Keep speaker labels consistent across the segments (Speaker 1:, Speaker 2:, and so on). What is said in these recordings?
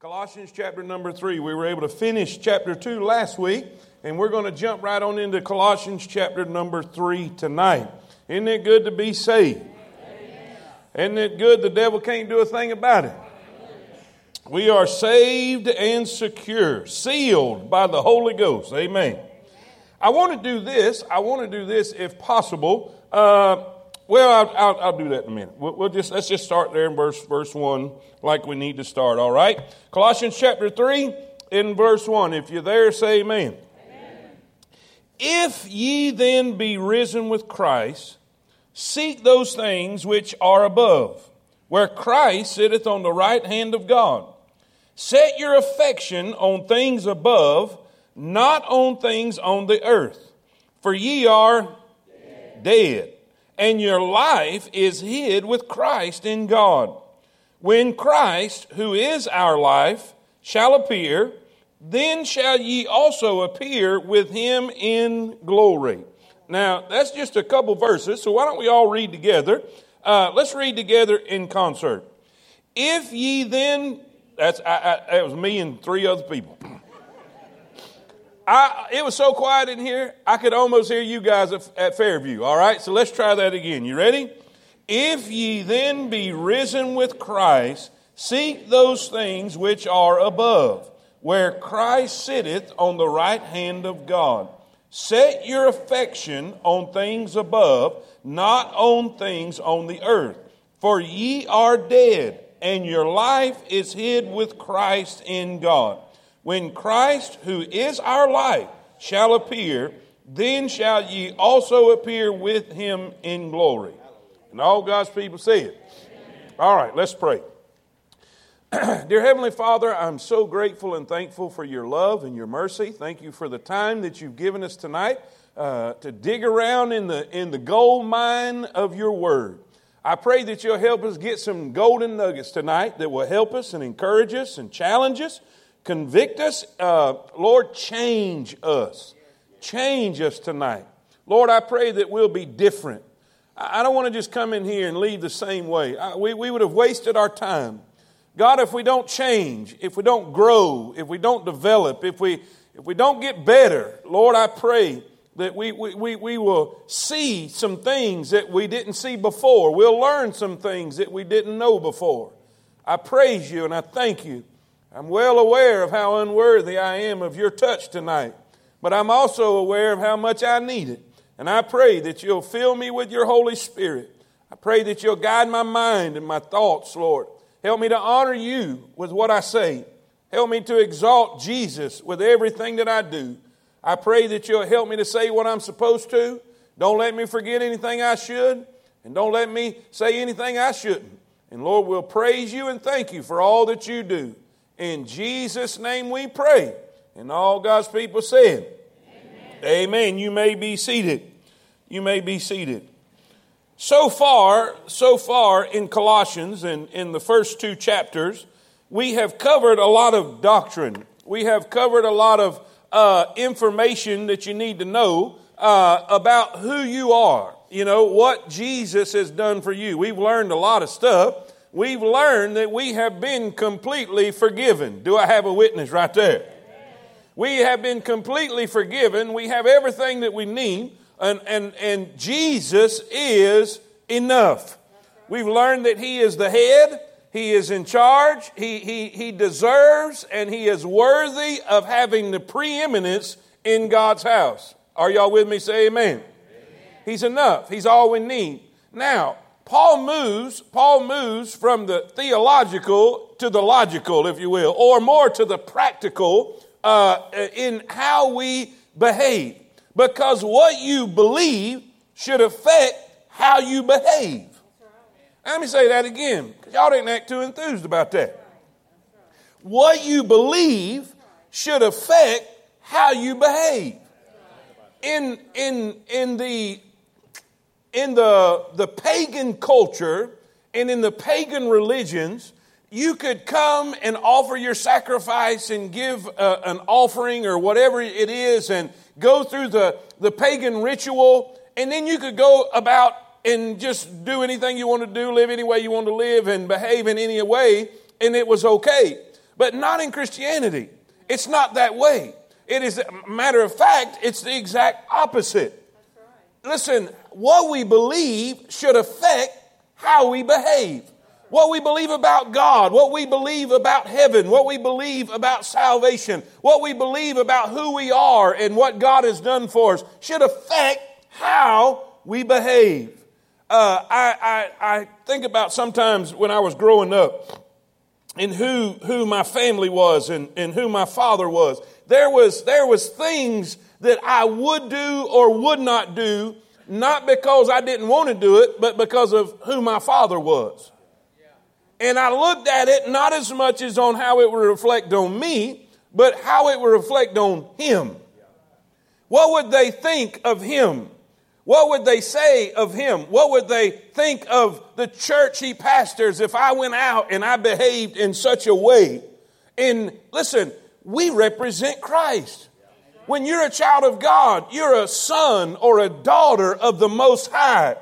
Speaker 1: Colossians chapter number three. We were able to finish chapter two last week, and we're going to jump right on into Colossians chapter number three tonight. Isn't it good to be saved? Isn't it good the devil can't do a thing about it? We are saved and secure, sealed by the Holy Ghost. Amen. I want to do this. I want to do this if possible. Uh, well, I'll, I'll, I'll, do that in a minute. We'll, we'll, just let's just start there in verse verse one, like we need to start. All right, Colossians chapter three, in verse one. If you're there, say Amen. amen. If ye then be risen with Christ, seek those things which are above, where Christ sitteth on the right hand of God. Set your affection on things above, not on things on the earth, for ye are dead. dead and your life is hid with Christ in God. When Christ, who is our life, shall appear, then shall ye also appear with him in glory. Now, that's just a couple verses, so why don't we all read together? Uh, let's read together in concert. If ye then, that's I, I, that was me and three other people. I, it was so quiet in here, I could almost hear you guys at, at Fairview. All right, so let's try that again. You ready? If ye then be risen with Christ, seek those things which are above, where Christ sitteth on the right hand of God. Set your affection on things above, not on things on the earth. For ye are dead, and your life is hid with Christ in God. When Christ, who is our life, shall appear, then shall ye also appear with him in glory. And all God's people say it. All right, let's pray. Dear Heavenly Father, I'm so grateful and thankful for your love and your mercy. Thank you for the time that you've given us tonight uh, to dig around in the, in the gold mine of your word. I pray that you'll help us get some golden nuggets tonight that will help us and encourage us and challenge us Convict us. Uh, Lord, change us. Change us tonight. Lord, I pray that we'll be different. I don't want to just come in here and leave the same way. I, we, we would have wasted our time. God, if we don't change, if we don't grow, if we don't develop, if we, if we don't get better, Lord, I pray that we, we, we will see some things that we didn't see before. We'll learn some things that we didn't know before. I praise you and I thank you. I'm well aware of how unworthy I am of your touch tonight, but I'm also aware of how much I need it. And I pray that you'll fill me with your Holy Spirit. I pray that you'll guide my mind and my thoughts, Lord. Help me to honor you with what I say. Help me to exalt Jesus with everything that I do. I pray that you'll help me to say what I'm supposed to. Don't let me forget anything I should, and don't let me say anything I shouldn't. And Lord, we'll praise you and thank you for all that you do. In Jesus' name we pray. And all God's people said, Amen. Amen. You may be seated. You may be seated. So far, so far in Colossians and in, the first two chapters, we have covered a lot of doctrine. We have covered a lot of uh, information that you need to know uh, about who you are. You know, what Jesus has done for you. We've learned a lot of stuff we've learned that we have been completely forgiven. Do I have a witness right there? We have been completely forgiven. We have everything that we need, and, and, and Jesus is enough. We've learned that He is the head, He is in charge, He, he, he deserves, and He is worthy of having the preeminence in God's house. Are y'all with me? Say amen. amen. He's enough, He's all we need. Now, Paul moves, Paul moves from the theological to the logical, if you will, or more to the practical uh, in how we behave. Because what you believe should affect how you behave. Let me say that again, because y'all didn't act too enthused about that. What you believe should affect how you behave. In, in, in the in the, the pagan culture and in the pagan religions, you could come and offer your sacrifice and give a, uh, an offering or whatever it is and go through the, the pagan ritual, and then you could go about and just do anything you want to do, live any way you want to live, and behave in any way, and it was okay. But not in Christianity. It's not that way. It is, a matter of fact, it's the exact opposite. Listen, what we believe should affect how we behave. What we believe about God, what we believe about heaven, what we believe about salvation, what we believe about who we are and what God has done for us should affect how we behave. Uh, I, I, I think about sometimes when I was growing up and who, who my family was and, and who my father was. There was, there was things that I would do or would not do, not because I didn't want to do it, but because of who my father was. And I looked at it not as much as on how it would reflect on me, but how it would reflect on him. What would they think of him? What would they say of him? What would they think of the church he pastors if I went out and I behaved in such a way? And listen, we represent Christ. When you're a child of God, you're a son or a daughter of the Most High.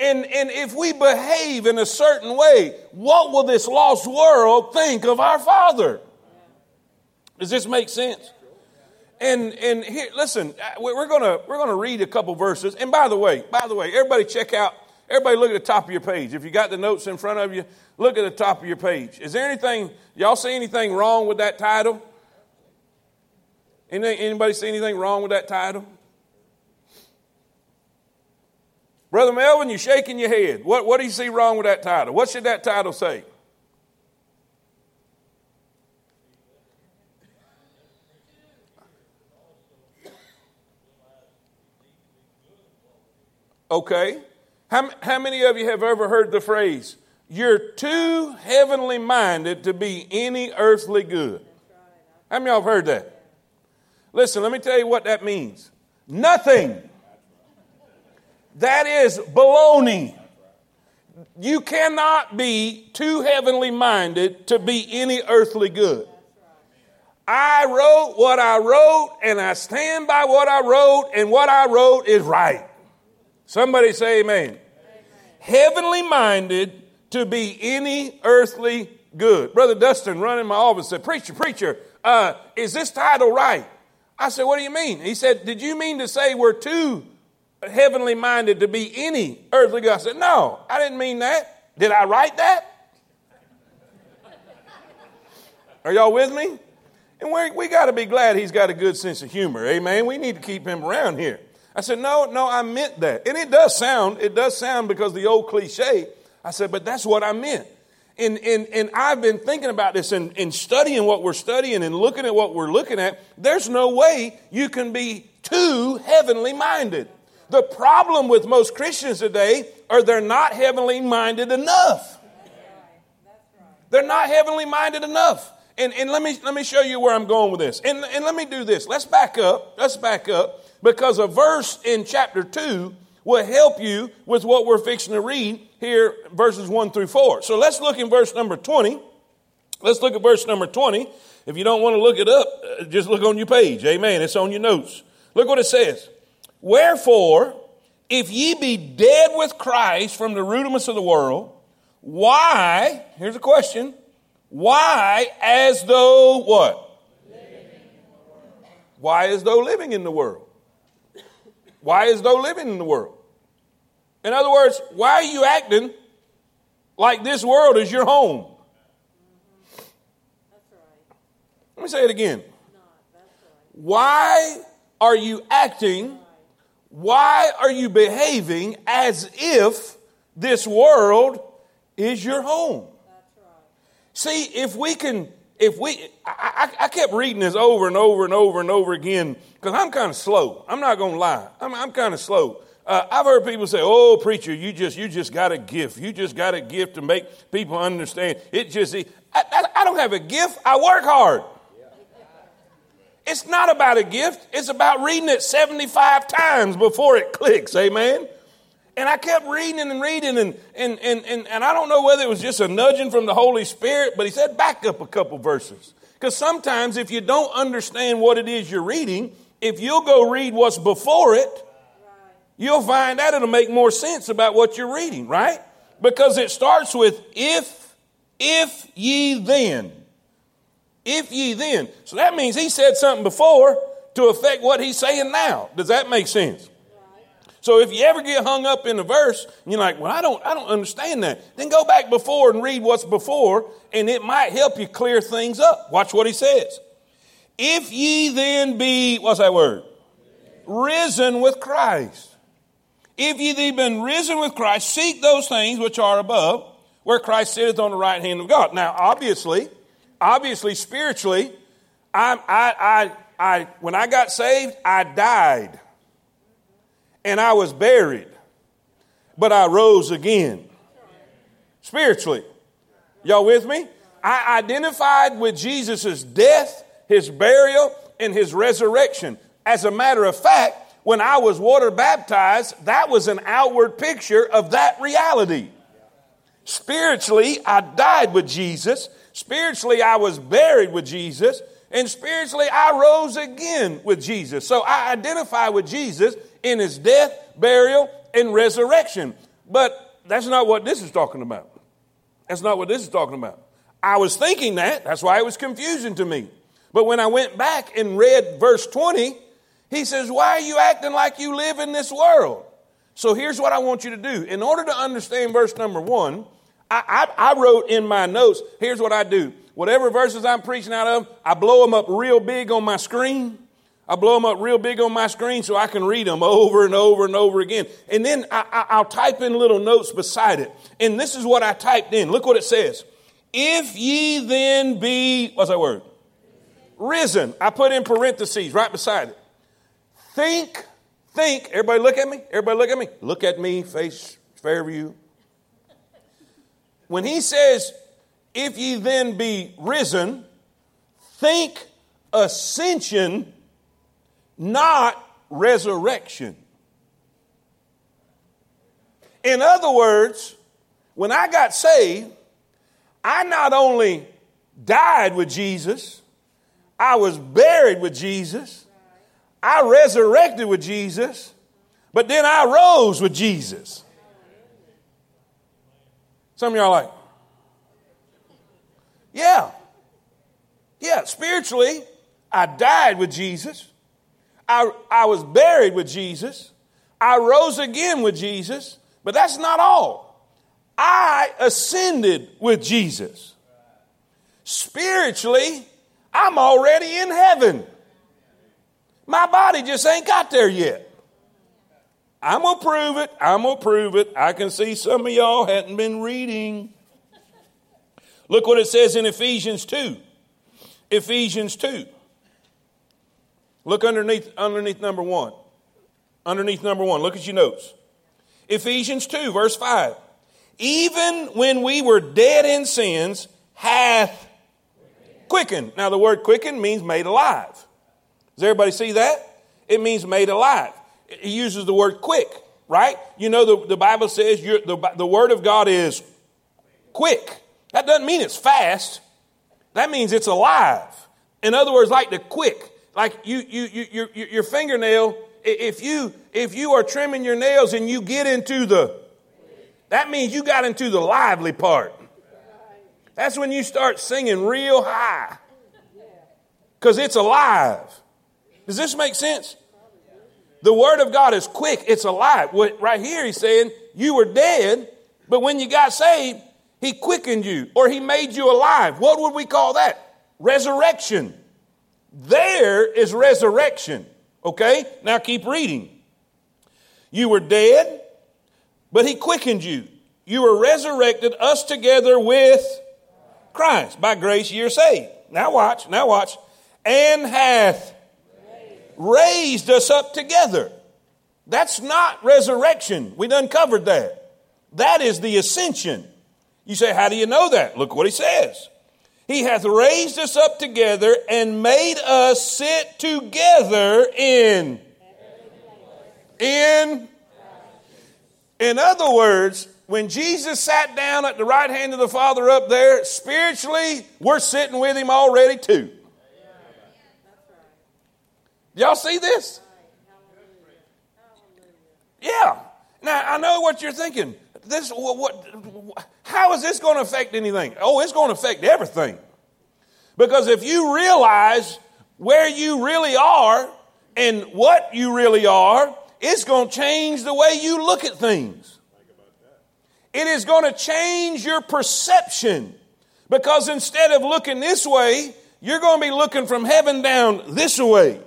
Speaker 1: And, and if we behave in a certain way, what will this lost world think of our Father? Does this make sense? And and here, listen, uh, we're gonna we're gonna read a couple verses. And by the way, by the way, everybody check out. Everybody look at the top of your page. If you got the notes in front of you, look at the top of your page. Is there anything y'all see anything wrong with that title? Anybody see anything wrong with that title? Brother Melvin, you're shaking your head. What, what do you see wrong with that title? What should that title say? Okay. How, how many of you have ever heard the phrase, you're too heavenly minded to be any earthly good? How many of y'all have heard that? Listen, let me tell you what that means. Nothing. That is baloney. You cannot be too heavenly minded to be any earthly good. I wrote what I wrote, and I stand by what I wrote, and what I wrote is right. Somebody say amen. amen. Heavenly minded to be any earthly good. Brother Dustin run in my office said, Preacher, preacher, uh, is this title right? I said, What do you mean? He said, Did you mean to say we're too heavenly minded to be any earthly good? I said, No, I didn't mean that. Did I write that? Are y'all with me? And we we got to be glad he's got a good sense of humor. Amen. We need to keep him around here. I said, no, no, I meant that. And it does sound, it does sound because the old cliche. I said, but that's what I meant. And, and, and I've been thinking about this and, and studying what we're studying and looking at what we're looking at. There's no way you can be too heavenly minded. The problem with most Christians today are they're not heavenly minded enough. They're not heavenly minded enough. And, and let, me, let me show you where I'm going with this. And, and let me do this. Let's back up. Let's back up because a verse in chapter 2 will help you with what we're fixing to read here, verses 1 through 4. So let's look in verse number 20. Let's look at verse number 20. If you don't want to look it up, uh, just look on your page. Amen. It's on your notes. Look what it says. Wherefore, if ye be dead with Christ from the rudiments of the world, why, here's a question, why as though what? Why as though living in the world? Why is no living in the world? In other words, why are you acting like this world is your home? Let me say it again. Why are you acting? Why are you behaving as if this world is your home? See, if we can if we, I, I, I, kept reading this over and over and over and over again because I'm kind of slow. I'm not going to lie. I'm, I'm kind of slow. Uh, I've heard people say, "Oh, preacher, you just you just got a gift. You just got a gift to make people understand." It just, I, I, I don't have a gift. I work hard. It's not about a gift. It's about reading it 75 times before it clicks. Amen. And I kept reading and reading, and, and, and, and, and I don't know whether it was just a nudging from the Holy Spirit, but he said, back up a couple verses. Because sometimes if you don't understand what it is you're reading, if you'll go read what's before it, you'll find out it'll make more sense about what you're reading, right? Because it starts with if, if ye then. If ye then. So that means he said something before to affect what he's saying now. Does that make sense? So if you ever get hung up in a verse and you're like, well, I don't, I don't understand that, then go back before and read what's before, and it might help you clear things up. Watch what he says. If ye then be, what's that word? Risen with Christ. If ye then been risen with Christ, seek those things which are above, where Christ sitteth on the right hand of God. Now, obviously, obviously, spiritually, I, I, I, I, when I got saved, I died and I was buried, but I rose again. Spiritually. Y'all with me? I identified with Jesus' death, his burial, and his resurrection. As a matter of fact, when I was water baptized, that was an outward picture of that reality. Spiritually, I died with Jesus. Spiritually, I was buried with Jesus. And spiritually, I rose again with Jesus. So I identify with Jesus in his death, burial, and resurrection. But that's not what this is talking about. That's not what this is talking about. I was thinking that. That's why it was confusing to me. But when I went back and read verse 20, he says, Why are you acting like you live in this world? So here's what I want you to do. In order to understand verse number one, I, I, I wrote in my notes, here's what I do. Whatever verses I'm preaching out of, I blow them up real big on my screen. I blow them up real big on my screen so I can read them over and over and over again. And then I, will type in little notes beside it. And this is what I typed in. Look what it says. If ye then be, what's that word? Risen. I put in parentheses right beside it. Think, think. Everybody look at me. Everybody look at me. Look at me, face Fairview. When he says, if ye then be risen, think ascension, not resurrection. In other words, when I got saved, I not only died with Jesus, I was buried with Jesus, I resurrected with Jesus, but then I rose with Jesus. Some of y'all like, yeah. Yeah, spiritually, I died with Jesus. I, I was buried with Jesus. I rose again with Jesus. But that's not all. I ascended with Jesus. Spiritually, I'm already in heaven. My body just ain't got there yet. I'm going to prove it. I'm going to prove it. I can see some of y'all hadn't been reading. Look what it says in Ephesians 2. Ephesians 2. Look underneath, underneath number one. Underneath number one. Look at your notes. Ephesians 2, verse 5. Even when we were dead in sins, hath quickened. Now, the word quickened means made alive. Does everybody see that? It means made alive. He uses the word quick, right? You know, the, the Bible says the, the word of God is quick. That doesn't mean it's fast. That means it's alive. In other words, like the quick, like you, you, you, your, your fingernail. If you, if you are trimming your nails and you get into the, that means you got into the lively part. That's when you start singing real high because it's alive. Does this make sense? The word of God is quick, it's alive. Right here, he's saying you were dead, but when you got saved, he quickened you or He made you alive. What would we call that? Resurrection. There is resurrection. Okay? Now keep reading. You were dead, but He quickened you. You were resurrected, us together with Christ. By grace you're saved. Now watch, now watch. And hath raised us up together. That's not resurrection. We done covered that. That is the ascension. You say, How do you know that? Look what he says. He hath raised us up together and made us sit together in. In. In other words, when Jesus sat down at the right hand of the Father up there, spiritually, we're sitting with him already too. Y'all see this? Yeah. Now, I know what you're thinking this, what, what, how is this going to affect anything? Oh, it's going to affect everything. Because if you realize where you really are and what you really are, it's going to change the way you look at things. It is going to change your perception. Because instead of looking this way, you're going to be looking from heaven down this way.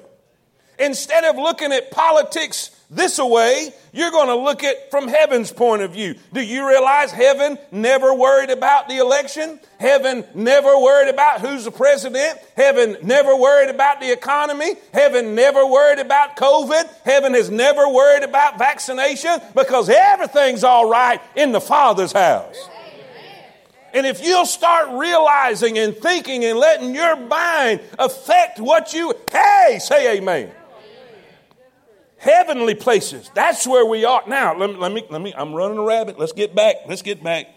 Speaker 1: Instead of looking at politics this way, you're going to look at from heaven's point of view. Do you realize heaven never worried about the election? Heaven never worried about who's the president. Heaven never worried about the economy. Heaven never worried about COVID. Heaven has never worried about vaccination because everything's all right in the Father's house. And if you'll start realizing and thinking and letting your mind affect what you, hey, say amen heavenly places. That's where we are. Now, let me, let me, let me, I'm running a rabbit. Let's get back. Let's get back.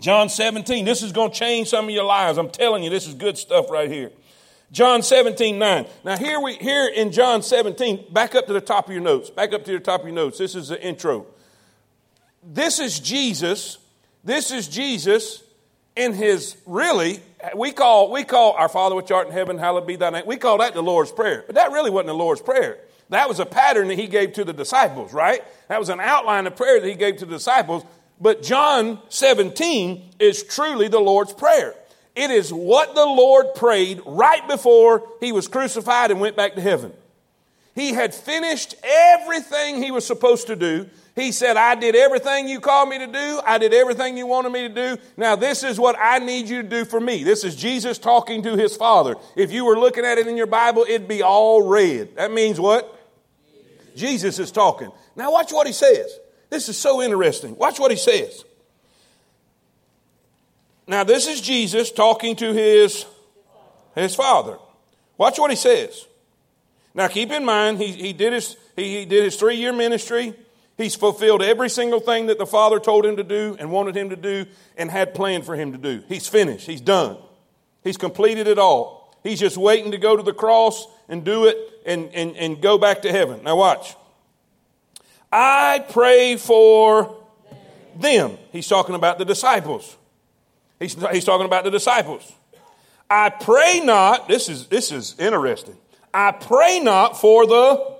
Speaker 1: John 17. This is going to change some of your lives. I'm telling you, this is good stuff right here. John 17, 9. Now, here we, here in John 17, back up to the top of your notes. Back up to the top of your notes. This is the intro. This is Jesus. This is Jesus in his really, we call, we call our Father which art in heaven, hallowed be thy name. We call that the Lord's Prayer. But that really wasn't the Lord's Prayer. That was a pattern that he gave to the disciples, right? That was an outline of prayer that he gave to the disciples. But John 17 is truly the Lord's Prayer. It is what the Lord prayed right before he was crucified and went back to heaven. He had finished everything he was supposed to do. He said, I did everything you called me to do. I did everything you wanted me to do. Now, this is what I need you to do for me. This is Jesus talking to his Father. If you were looking at it in your Bible, it'd be all red. That means what? Jesus is talking. Now, watch what he says. This is so interesting. Watch what he says. Now, this is Jesus talking to his, his father. Watch what he says. Now, keep in mind, he, he did his, he, he did his three year ministry. He's fulfilled every single thing that the Father told him to do and wanted him to do and had planned for him to do. He's finished. He's done. He's completed it all. He's just waiting to go to the cross and do it and, and, and go back to heaven. Now, watch. I pray for them. He's talking about the disciples. He's, he's talking about the disciples. I pray not, this is, this is interesting. I pray not for the,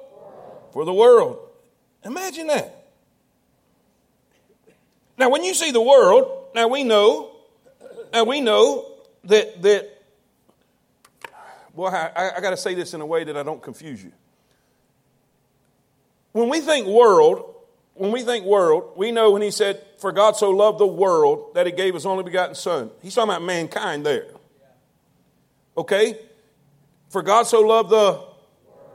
Speaker 1: for the world. Imagine that. Now, when you see the world, now we know, now we know that, that Boy, I, I got to say this in a way that I don't confuse you. When we think world, when we think world, we know when he said, For God so loved the world that he gave his only begotten Son. He's talking about mankind there. Okay? For God so loved the,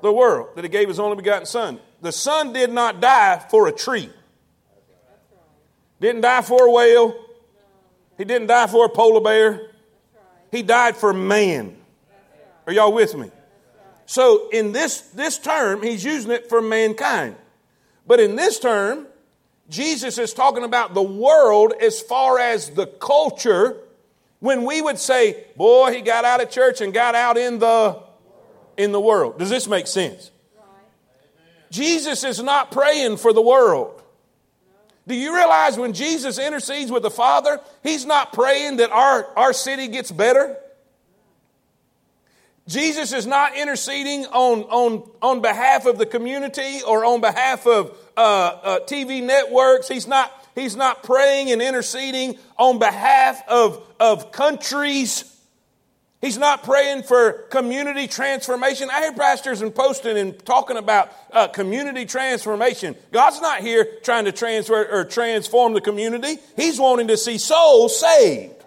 Speaker 1: the world that he gave his only begotten Son. The Son did not die for a tree, didn't die for a whale, he didn't die for a polar bear, he died for man. Are y'all with me? So in this, this term, he's using it for mankind. But in this term, Jesus is talking about the world as far as the culture. When we would say, boy, he got out of church and got out in the in the world. Does this make sense? Jesus is not praying for the world. Do you realize when Jesus intercedes with the Father, he's not praying that our, our city gets better? Jesus is not interceding on, on, on behalf of the community or on behalf of uh, uh, TV networks. He's not, he's not praying and interceding on behalf of, of countries. He's not praying for community transformation. I hear pastors and posting and talking about uh, community transformation. God's not here trying to transfer or transform the community. He's wanting to see souls saved.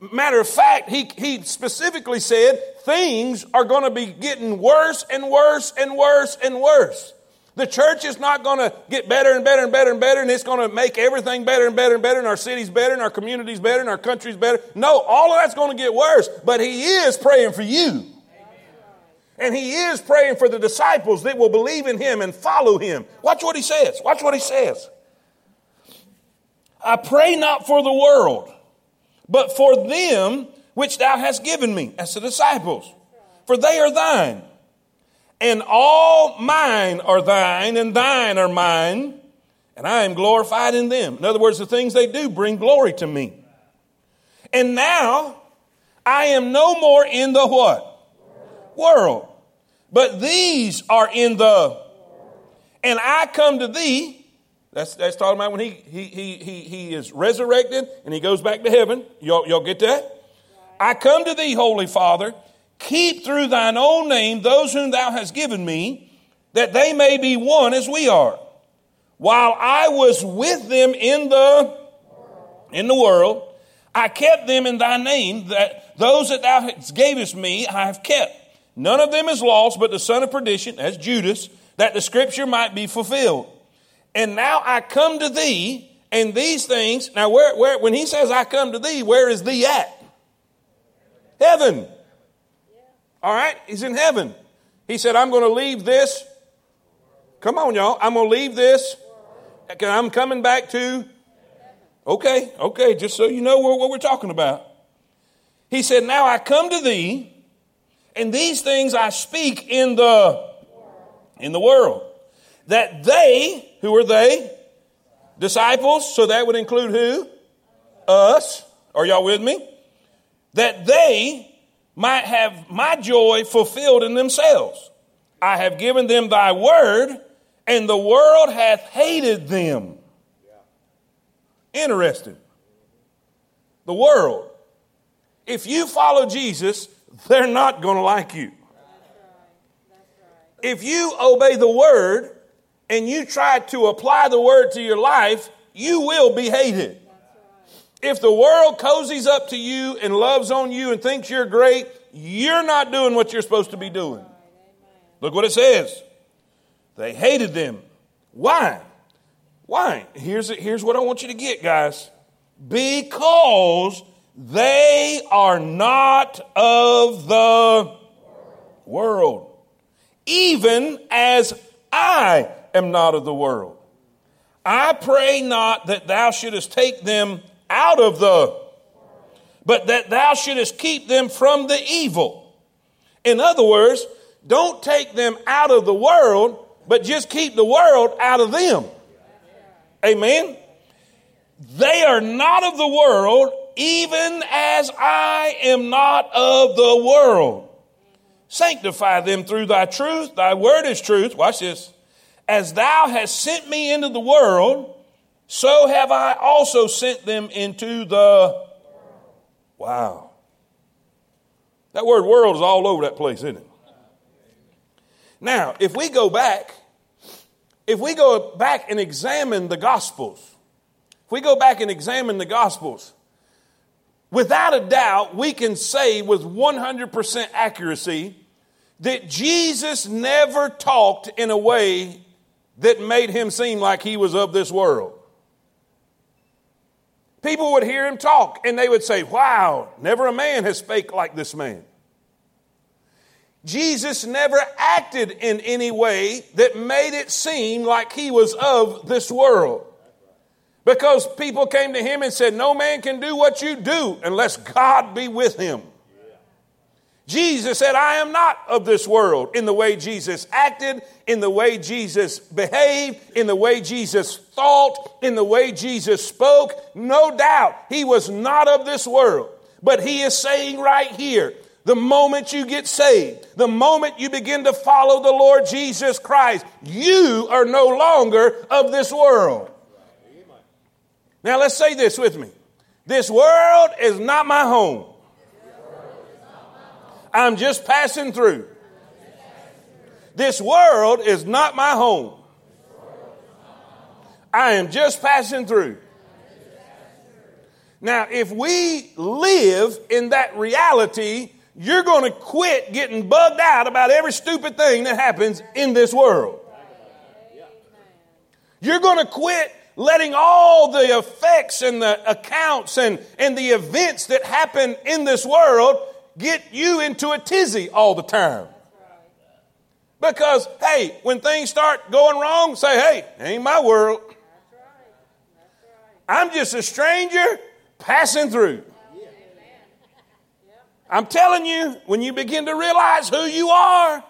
Speaker 1: Matter of fact, he, he specifically said things are going to be getting worse and worse and worse and worse. The church is not going to get better and better and better and better, and it's going to make everything better and better and better, and our cities better, and our communities better, and our countries better. No, all of that's going to get worse, but He is praying for you. And He is praying for the disciples that will believe in Him and follow Him. Watch what He says. Watch what He says. I pray not for the world but for them which thou hast given me, as the disciples, for they are thine. And all mine are thine, and thine are mine, and I am glorified in them. In other words, the things they do bring glory to me. And now I am no more in the what? World. But these are in the, and I come to thee. That's, that's talking about when he, he, he, he, he is resurrected and he goes back to heaven. Y'all, y'all get that? I come to thee, Holy Father. Keep through thine own name those whom thou hast given me, that they may be one as we are. While I was with them in the, in the world, I kept them in thy name, that those that thou gavest me I have kept. None of them is lost, but the son of perdition, as Judas, that the scripture might be fulfilled. And now I come to thee, and these things. Now, where, where, when he says I come to thee, where is thee at? Heaven. All right, he's in heaven. He said, I'm going to leave this. Come on, y'all. I'm going to leave this. I'm coming back to. Okay, okay, just so you know what we're talking about. He said, Now I come to thee and these things I speak in the in the world, that they, who are they? Disciples, so that would include who? Us. Are y'all with me? That they might have my joy fulfilled in themselves. I have given them thy word, and the world hath hated them. Interesting. The world. If you follow Jesus, they're not going to like you. If you obey the word and you try to apply the word to your life, you will be hated. If the world cozies up to you and loves on you and thinks you're great, you're not doing what you're supposed to be doing. Look what it says. They hated them. Why? Why? Here's, here's what I want you to get, guys. Because they are not of the world, even as I am not of the world. I pray not that thou shouldest take them out of the, but that thou shouldest keep them from the evil. In other words, don't take them out of the world, but just keep the world out of them. Amen. They are not of the world, even as I am not of the world. Sanctify them through thy truth. Thy word is truth. Watch this. As thou hast sent me into the world, so have I also sent them into the. Wow. That word world is all over that place, isn't it? Now, if we go back, if we go back and examine the Gospels, if we go back and examine the Gospels, without a doubt, we can say with 100% accuracy that Jesus never talked in a way that made him seem like he was of this world. People would hear him talk and they would say, Wow, never a man has spake like this man. Jesus never acted in any way that made it seem like he was of this world. Because people came to him and said, No man can do what you do unless God be with him. Jesus said, I am not of this world in the way Jesus acted, in the way Jesus behaved, in the way Jesus thought, in the way Jesus spoke. No doubt he was not of this world. But he is saying right here, the moment you get saved, the moment you begin to follow the Lord Jesus Christ, you are no longer of this world. Now let's say this with me. This world is not my home. I'm just passing through. This world is not my home. I am just passing through. Now, if we live in that reality, you're going to quit getting bugged out about every stupid thing that happens in this world. You're going to quit letting all the effects and the accounts and, and the events that happen in this world get you into a tizzy all the time. Because, hey, when things start going wrong, say, hey, ain't my world. I'm just a stranger passing through. I'm telling you, when you begin to realize who you are,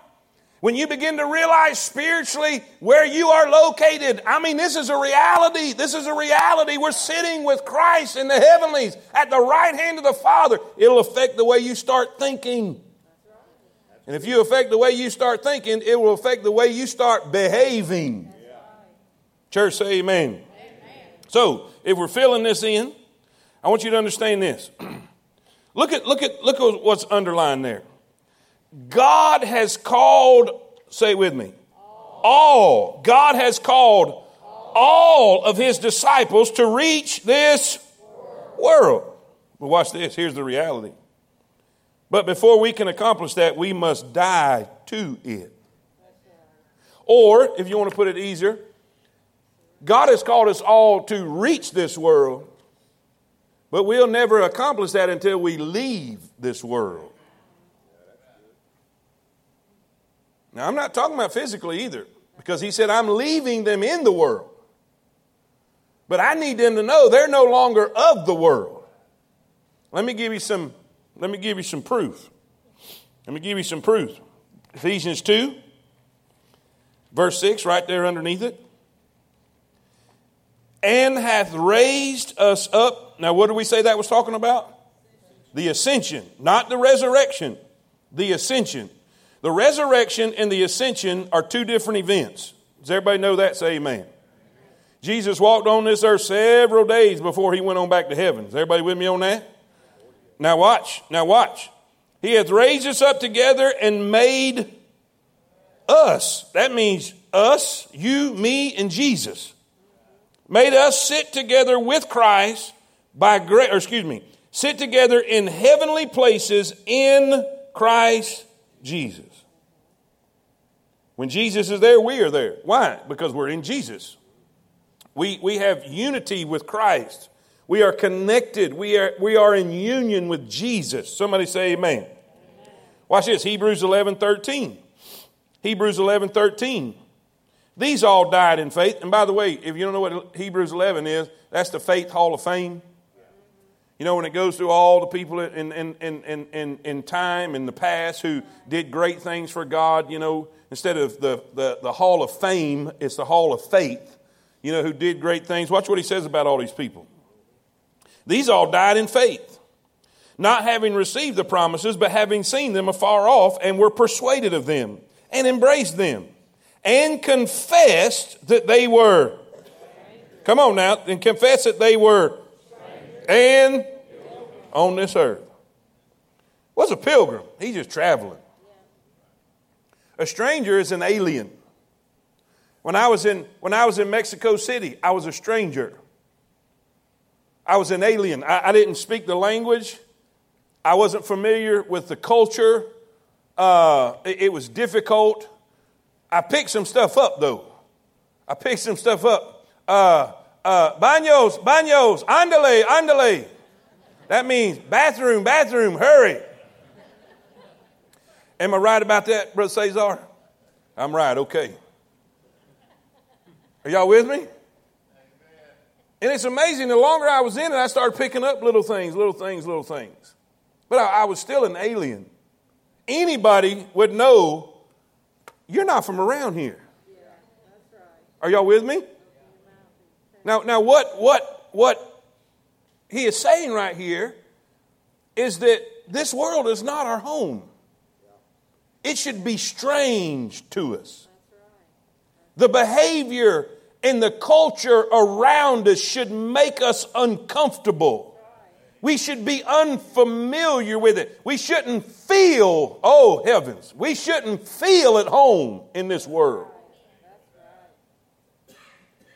Speaker 1: When you begin to realize spiritually where you are located, I mean, this is a reality. This is a reality. We're sitting with Christ in the heavenlies at the right hand of the Father. It'll affect the way you start thinking. And if you affect the way you start thinking, it will affect the way you start behaving. Church, say amen. amen. So, if we're filling this in, I want you to understand this. look at look at look at what's underlined there. God has called, say with me, all. God has called all of his disciples to reach this world. But watch this. Here's the reality. But before we can accomplish that, we must die to it. Or, if you want to put it easier, God has called us all to reach this world, but we'll never accomplish that until we leave this world. Now, I'm not talking about physically either, because he said, I'm leaving them in the world. But I need them to know they're no longer of the world. Let me give you some, let me give you some proof. Let me give you some proof. Ephesians 2, verse 6, right there underneath it. And hath raised us up. Now, what did we say that was talking about? The ascension, not the resurrection, the ascension. The resurrection and the ascension are two different events. Does everybody know that? Say amen. Jesus walked on this earth several days before he went on back to heaven. Is everybody with me on that? Now watch. Now watch. He hath raised us up together and made us. That means us, you, me, and Jesus. Made us sit together with Christ by grace, or excuse me, sit together in heavenly places in Christ Jesus. When Jesus is there, we are there. Why? Because we're in Jesus. We, we have unity with Christ. We are connected. We are, we are in union with Jesus. Somebody say amen. amen. Watch this Hebrews 11 13. Hebrews 11 13. These all died in faith. And by the way, if you don't know what Hebrews 11 is, that's the Faith Hall of Fame. You know, when it goes through all the people in, in, in, in, in time in the past who did great things for God, you know, instead of the, the, the hall of fame, it's the hall of faith, you know, who did great things. Watch what he says about all these people. These all died in faith, not having received the promises, but having seen them afar off, and were persuaded of them, and embraced them, and confessed that they were. Come on now, and confess that they were and on this earth. What's a pilgrim? He's just traveling. A stranger is an alien. When I was in, when I was in Mexico City, I was a stranger. I was an alien. I, I didn't speak the language. I wasn't familiar with the culture. Uh, it, it was difficult. I picked some stuff up, though. I picked some stuff up. Uh, uh, baños, baños, andale, andale. That means bathroom, bathroom, hurry. Am I right about that, Brother Cesar? I'm right, okay. Are y'all with me? And it's amazing, the longer I was in it, I started picking up little things, little things, little things. But I, I was still an alien. Anybody would know you're not from around here. Are y'all with me? Now, now what, what, what he is saying right here is that this world is not our home. It should be strange to us. The behavior and the culture around us should make us uncomfortable. We should be unfamiliar with it. We shouldn't feel, oh heavens, we shouldn't feel at home in this world.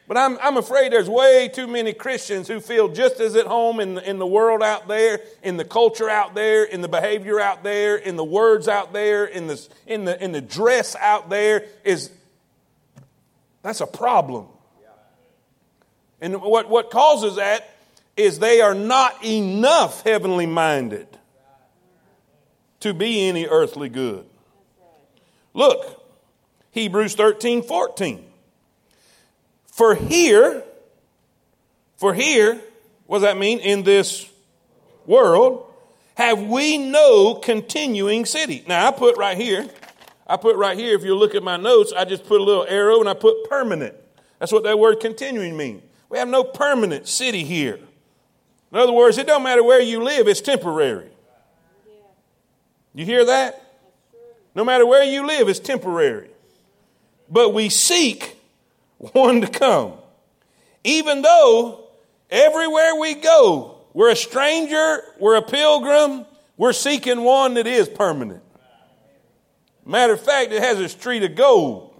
Speaker 1: But I'm, I'm afraid there's way too many Christians who feel just as at home in the, in the world out there, in the culture out there, in the behavior out there, in the words out there, in the, in the, in the dress out there. Is That's a problem. And what, what causes that is they are not enough heavenly minded to be any earthly good. Look, Hebrews 13 14. For here, for here, what does that mean? In this world, have we no continuing city. Now I put right here, I put right here, if you look at my notes, I just put a little arrow and I put permanent. That's what that word continuing means. We have no permanent city here. In other words, it don't matter where you live, it's temporary. You hear that? No matter where you live, it's temporary. But we seek one to come. Even though everywhere we go, we're a stranger, we're a pilgrim, we're seeking one that is permanent. Matter of fact, it has a street of gold.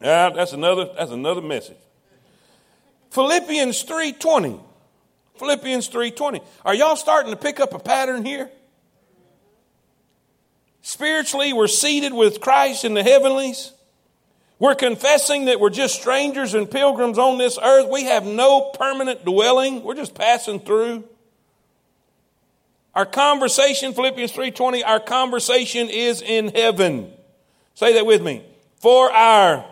Speaker 1: Yeah, that's another, that's another message. Philippians 3.20. Philippians 3.20. Are y'all starting to pick up a pattern here? Spiritually, we're seated with Christ in the heavenlies. We're confessing that we're just strangers and pilgrims on this earth. We have no permanent dwelling. We're just passing through. Our conversation, Philippians 3:20, our conversation is in heaven. Say that with me. For our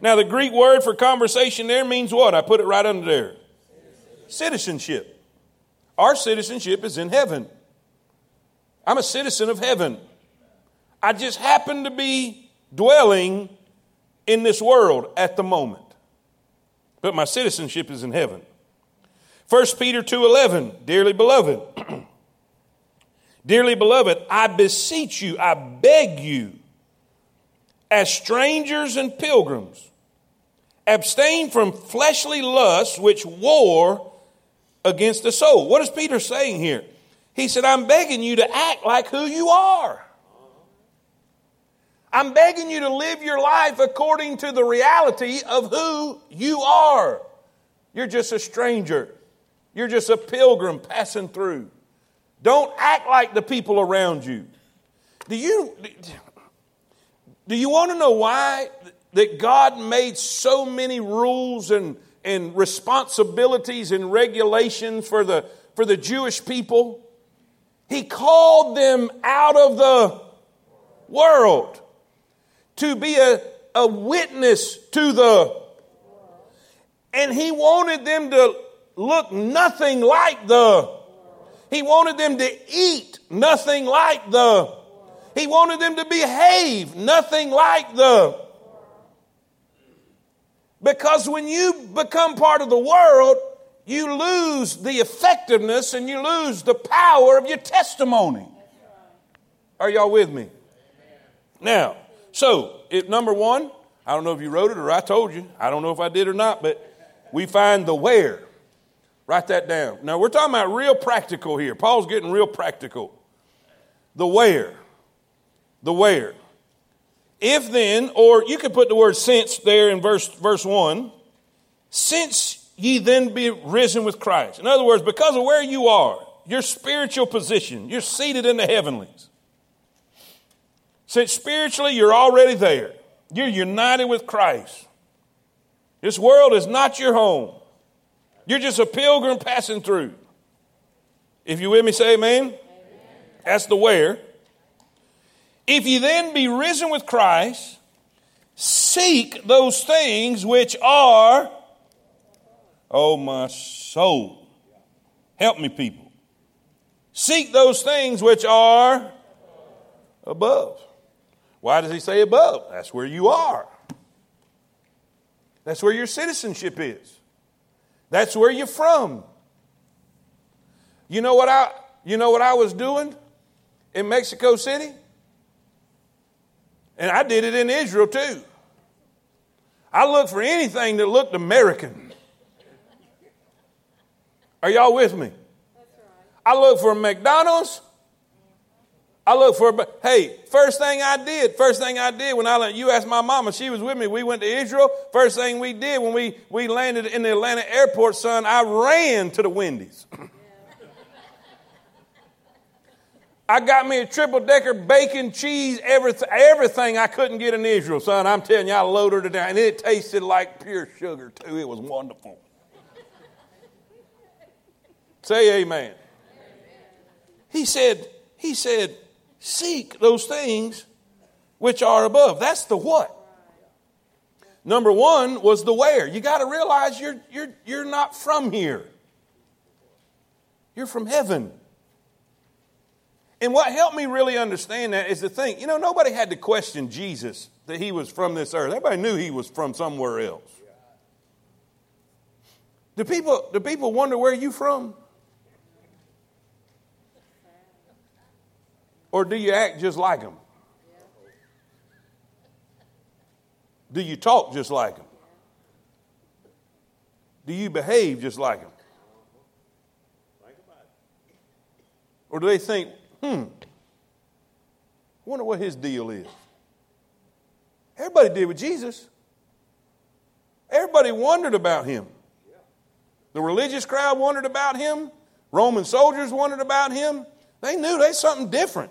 Speaker 1: now, the Greek word for conversation there means what? I put it right under there. Citizenship. Our citizenship is in heaven. I'm a citizen of heaven. I just happen to be dwelling in this world at the moment. But my citizenship is in heaven. 1 Peter 2:11, dearly beloved. dearly beloved, I beseech you, I beg you, as strangers and pilgrims, abstain from fleshly lusts which war against the soul. What is Peter saying here? He said, I'm begging you to act like who you are. I'm begging you to live your life according to the reality of who you are. You're just a stranger. You're just a pilgrim passing through. Don't act like the people around you. Do you, do you want to know why that God made so many rules and, and responsibilities and regulations for the, for the Jewish people? He called them out of the world to be a, a witness to the and he wanted them to look nothing like the. He wanted them to eat nothing like the. He wanted them to behave nothing like the. Because when you become part of the world, you lose the effectiveness and you lose the power of your testimony. Are y'all with me? Now, so, if number one, I don't know if you wrote it or I told you. I don't know if I did or not, but we find the where. Write that down. Now, we're talking about real practical here. Paul's getting real practical. The where. The where. If then, or you could put the word since there in verse, verse 1, since ye then be risen with Christ. In other words, because of where you are, your spiritual position, you're seated in the heavenlies. Since spiritually you're already there, you're united with Christ. This world is not your home. You're just a pilgrim passing through. If you with me, say amen. amen. That's the where. If you then be risen with Christ, seek those things which are, oh my soul. Help me, people. Seek those things which are above. Why does he say above? That's where you are. That's where your citizenship is. That's where you're from. You know what I you know what I was doing in Mexico City? And I did it in Israel too. I looked for anything that looked American. Are y'all with me? I looked for McDonald's I look for, hey, first thing I did, first thing I did when I, landed, you asked my mama, she was with me. We went to Israel. First thing we did when we, we landed in the Atlanta airport, son, I ran to the Wendy's. I got me a triple decker bacon, cheese, everything, everything I couldn't get in Israel, son. I'm telling you, I loaded it down. And it tasted like pure sugar, too. It was wonderful. Say amen. amen. He said, he said, Seek those things which are above. That's the what. Number one was the where. You got to realize you're, you're, you're not from here, you're from heaven. And what helped me really understand that is to think, you know, nobody had to question Jesus that he was from this earth. Everybody knew he was from somewhere else. Do people, do people wonder where you from? Or do you act just like them? Do you talk just like them? Do you behave just like them? Or do they think, hmm, wonder what his deal is? Everybody did with Jesus. Everybody wondered about him. The religious crowd wondered about him. Roman soldiers wondered about him. They knew there's something different.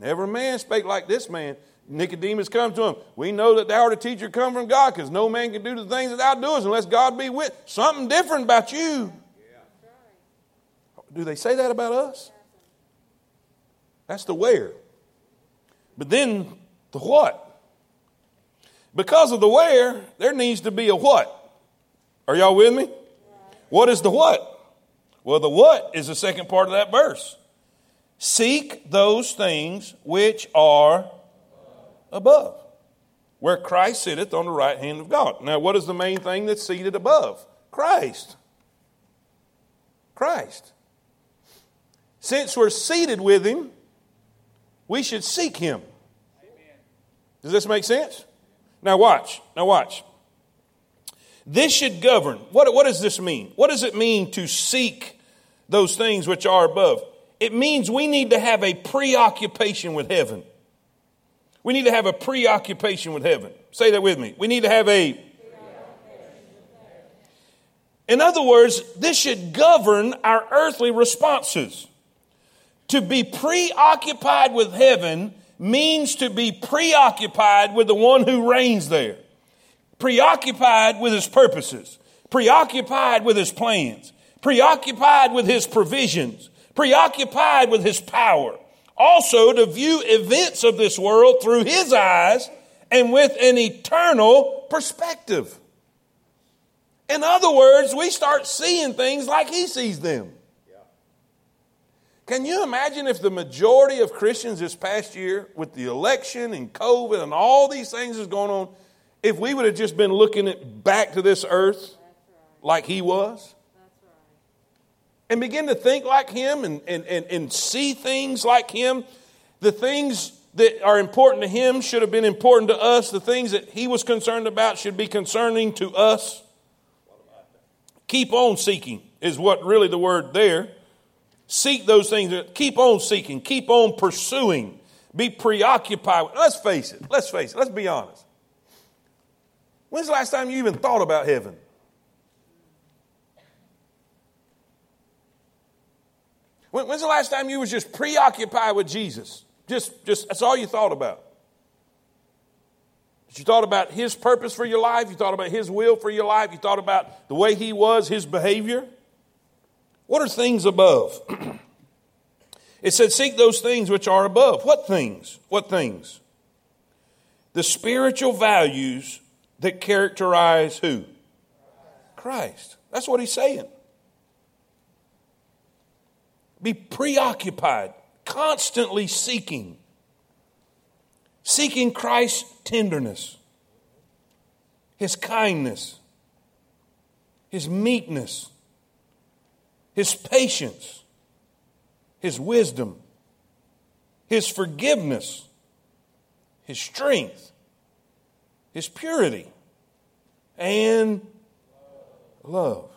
Speaker 1: Never man spake like this man. Nicodemus comes to him. We know that thou art a teacher come from God because no man can do the things that thou doest unless God be with. Something different about you. Do they say that about us? That's the where. But then the what. Because of the where, there needs to be a what. Are y'all with me? What is the what? Well, the what is the second part of that verse. Seek those things which are above, where Christ sitteth on the right hand of God. Now, what is the main thing that's seated above? Christ. Christ. Since we're seated with Him, we should seek Him. Does this make sense? Now, watch. Now, watch. This should govern. What, what does this mean? What does it mean to seek those things which are above? It means we need to have a preoccupation with heaven. We need to have a preoccupation with heaven. Say that with me. We need to have a. In other words, this should govern our earthly responses. To be preoccupied with heaven means to be preoccupied with the one who reigns there preoccupied with his purposes, preoccupied with his plans, preoccupied with his provisions, preoccupied with his power. Also, to view events of this world through his eyes and with an eternal perspective. In other words, we start seeing things like he sees them. Can you imagine if the majority of Christians this past year, with the election and COVID and all these things that's going on, if we would have just been looking at back to this earth like he was and begin to think like him and, and, and, and see things like him, the things that are important to him should have been important to us. The things that he was concerned about should be concerning to us. Keep on seeking is what really the word there. Seek those things. Keep on seeking. Keep on pursuing. Be preoccupied. Let's face it. Let's face it. Let's be honest. When's the last time you even thought about heaven? When's the last time you was just preoccupied with Jesus? Just, just that's all you thought about. You thought about His purpose for your life. You thought about His will for your life. You thought about the way He was, His behavior. What are things above? it said, Seek those things which are above. What things? What things? The spiritual values that characterize who? Christ. That's what he's saying. Be preoccupied, constantly seeking, seeking Christ's tenderness, his kindness, his meekness, his patience, his wisdom, his forgiveness, his strength, his purity and love.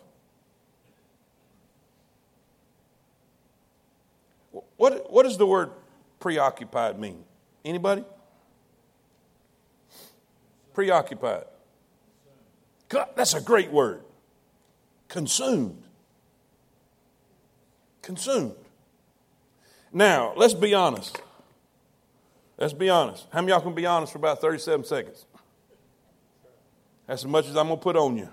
Speaker 1: What, what does the word preoccupied mean? Anybody? Preoccupied. God, that's a great word. Consumed. Consumed. Now, let's be honest. Let's be honest. How many y'all can be honest for about 37 seconds? That's as much as I'm going to put on you.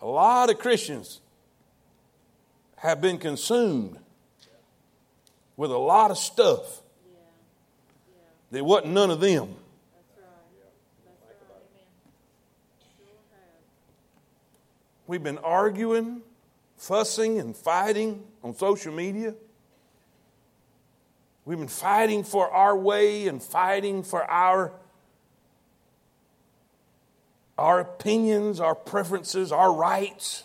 Speaker 1: A lot of Christians have been consumed with a lot of stuff that wasn't none of them. We've been arguing, fussing and fighting on social media. We've been fighting for our way and fighting for our, our opinions, our preferences, our rights.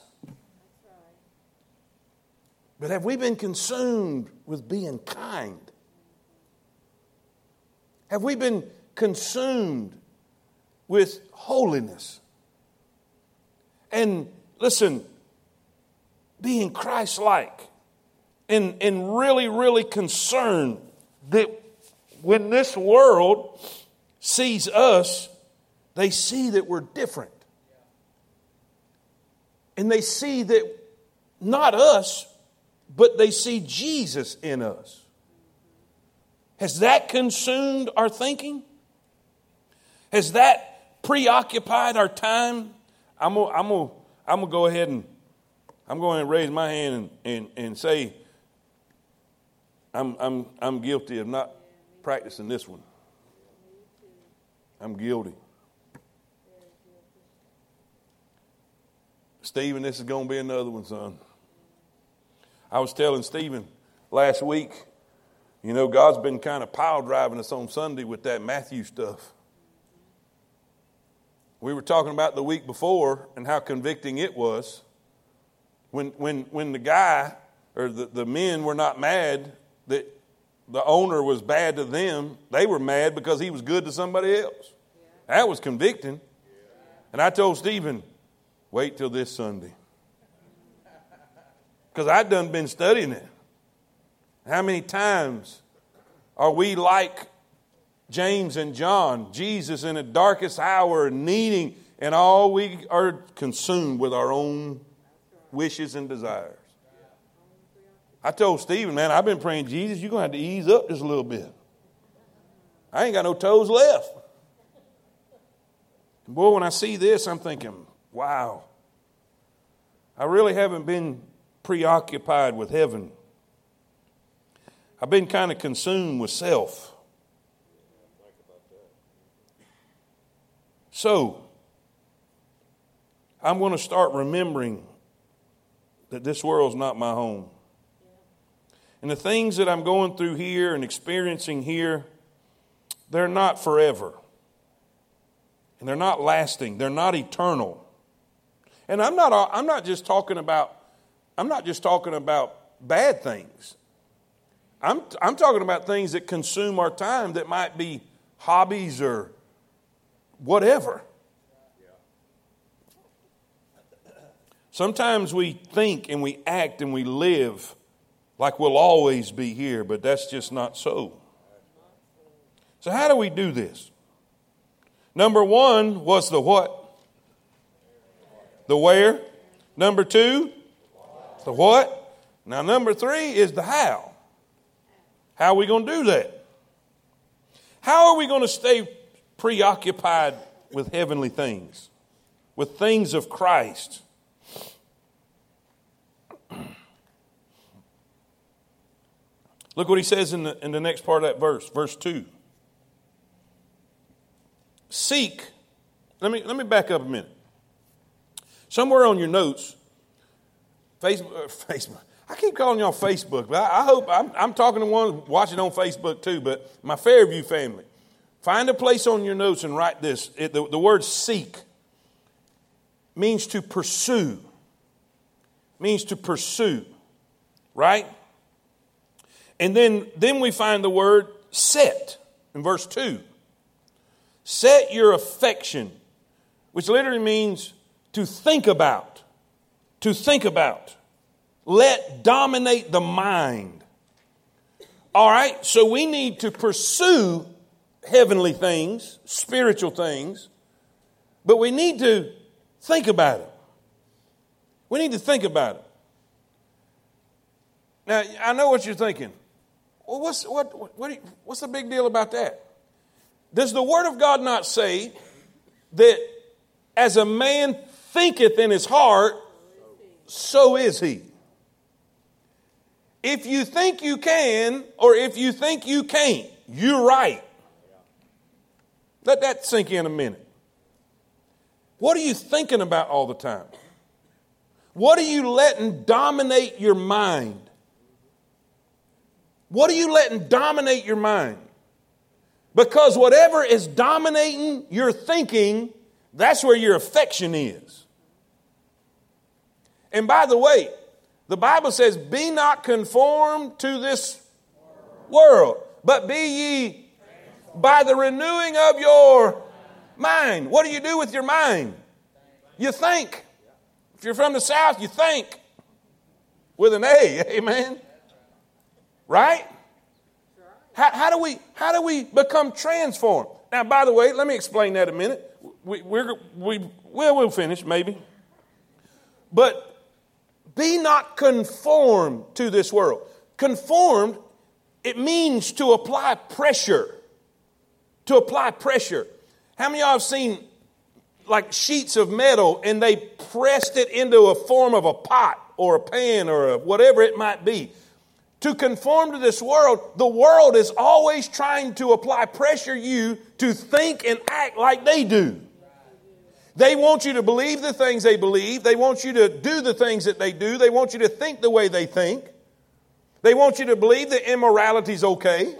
Speaker 1: But have we been consumed with being kind? Have we been consumed with holiness? And listen, being Christ like and, and really, really concerned that when this world sees us, they see that we're different. And they see that not us, but they see Jesus in us. Has that consumed our thinking? Has that preoccupied our time? I'm gonna, I'm I'm go ahead and I'm going to raise my hand and, and, and say I'm, I'm, I'm guilty of not practicing this one. I'm guilty. Stephen, this is going to be another one, son. I was telling Stephen last week, you know, God's been kind of pile driving us on Sunday with that Matthew stuff. We were talking about the week before and how convicting it was when, when, when the guy or the, the men were not mad that the owner was bad to them, they were mad because he was good to somebody else. That was convicting. And I told Stephen, wait till this Sunday. Because I'd done been studying it. How many times are we like James and John, Jesus in the darkest hour, needing, and all we are consumed with our own wishes and desires? I told Stephen, man, I've been praying, Jesus, you're going to have to ease up just a little bit. I ain't got no toes left. And boy, when I see this, I'm thinking, wow, I really haven't been preoccupied with heaven. I've been kind of consumed with self. So, I'm going to start remembering that this world's not my home. And the things that I'm going through here and experiencing here, they're not forever. And they're not lasting. They're not eternal. And I'm not, I'm not just talking about I'm not just talking about bad things. I'm, I'm talking about things that consume our time that might be hobbies or whatever. Sometimes we think and we act and we live like we'll always be here, but that's just not so. So, how do we do this? Number one was the what? The where? Number two, the what? Now, number three is the how. How are we going to do that? How are we going to stay preoccupied with heavenly things, with things of Christ? Look what he says in the, in the next part of that verse, verse 2. Seek, let me, let me back up a minute. Somewhere on your notes, Facebook, uh, Facebook. I keep calling y'all Facebook, but I, I hope I'm, I'm, talking to one watching on Facebook too. But my Fairview family, find a place on your notes and write this. It, the, the word seek means to pursue. Means to pursue, right? And then, then we find the word set in verse 2. Set your affection, which literally means to think about to think about. Let dominate the mind. All right, so we need to pursue heavenly things, spiritual things, but we need to think about it. We need to think about it. Now, I know what you're thinking. Well, what's, what, what, what what's the big deal about that? Does the Word of God not say that as a man thinketh in his heart, so is he. If you think you can, or if you think you can't, you're right. Let that sink in a minute. What are you thinking about all the time? What are you letting dominate your mind? What are you letting dominate your mind? Because whatever is dominating your thinking, that's where your affection is. And by the way, the Bible says, Be not conformed to this world, but be ye by the renewing of your mind. What do you do with your mind? You think. If you're from the South, you think with an A, amen. Right? How, how, do we, how do we become transformed? Now, by the way, let me explain that a minute. We, we're, we, well, we'll finish maybe. But be not conformed to this world. Conformed, it means to apply pressure. To apply pressure. How many of y'all have seen like sheets of metal and they pressed it into a form of a pot or a pan or a whatever it might be? to conform to this world, the world is always trying to apply pressure you to think and act like they do. They want you to believe the things they believe. They want you to do the things that they do. They want you to think the way they think. They want you to believe that immorality is okay.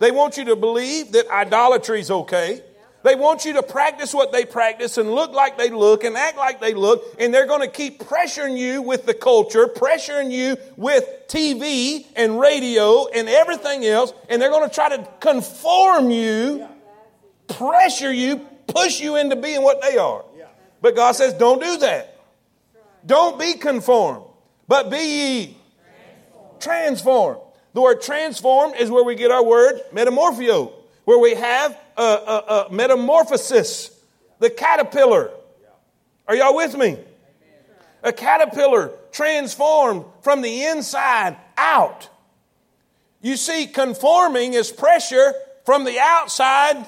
Speaker 1: They want you to believe that idolatry is okay. They want you to practice what they practice and look like they look and act like they look, and they're going to keep pressuring you with the culture, pressuring you with TV and radio and everything else, and they're going to try to conform you, pressure you, push you into being what they are. But God says, don't do that. Don't be conformed, but be ye transformed. The word transformed is where we get our word metamorphio, where we have a, a, a metamorphosis, the caterpillar. Are y'all with me? A caterpillar transformed from the inside out. You see, conforming is pressure from the outside.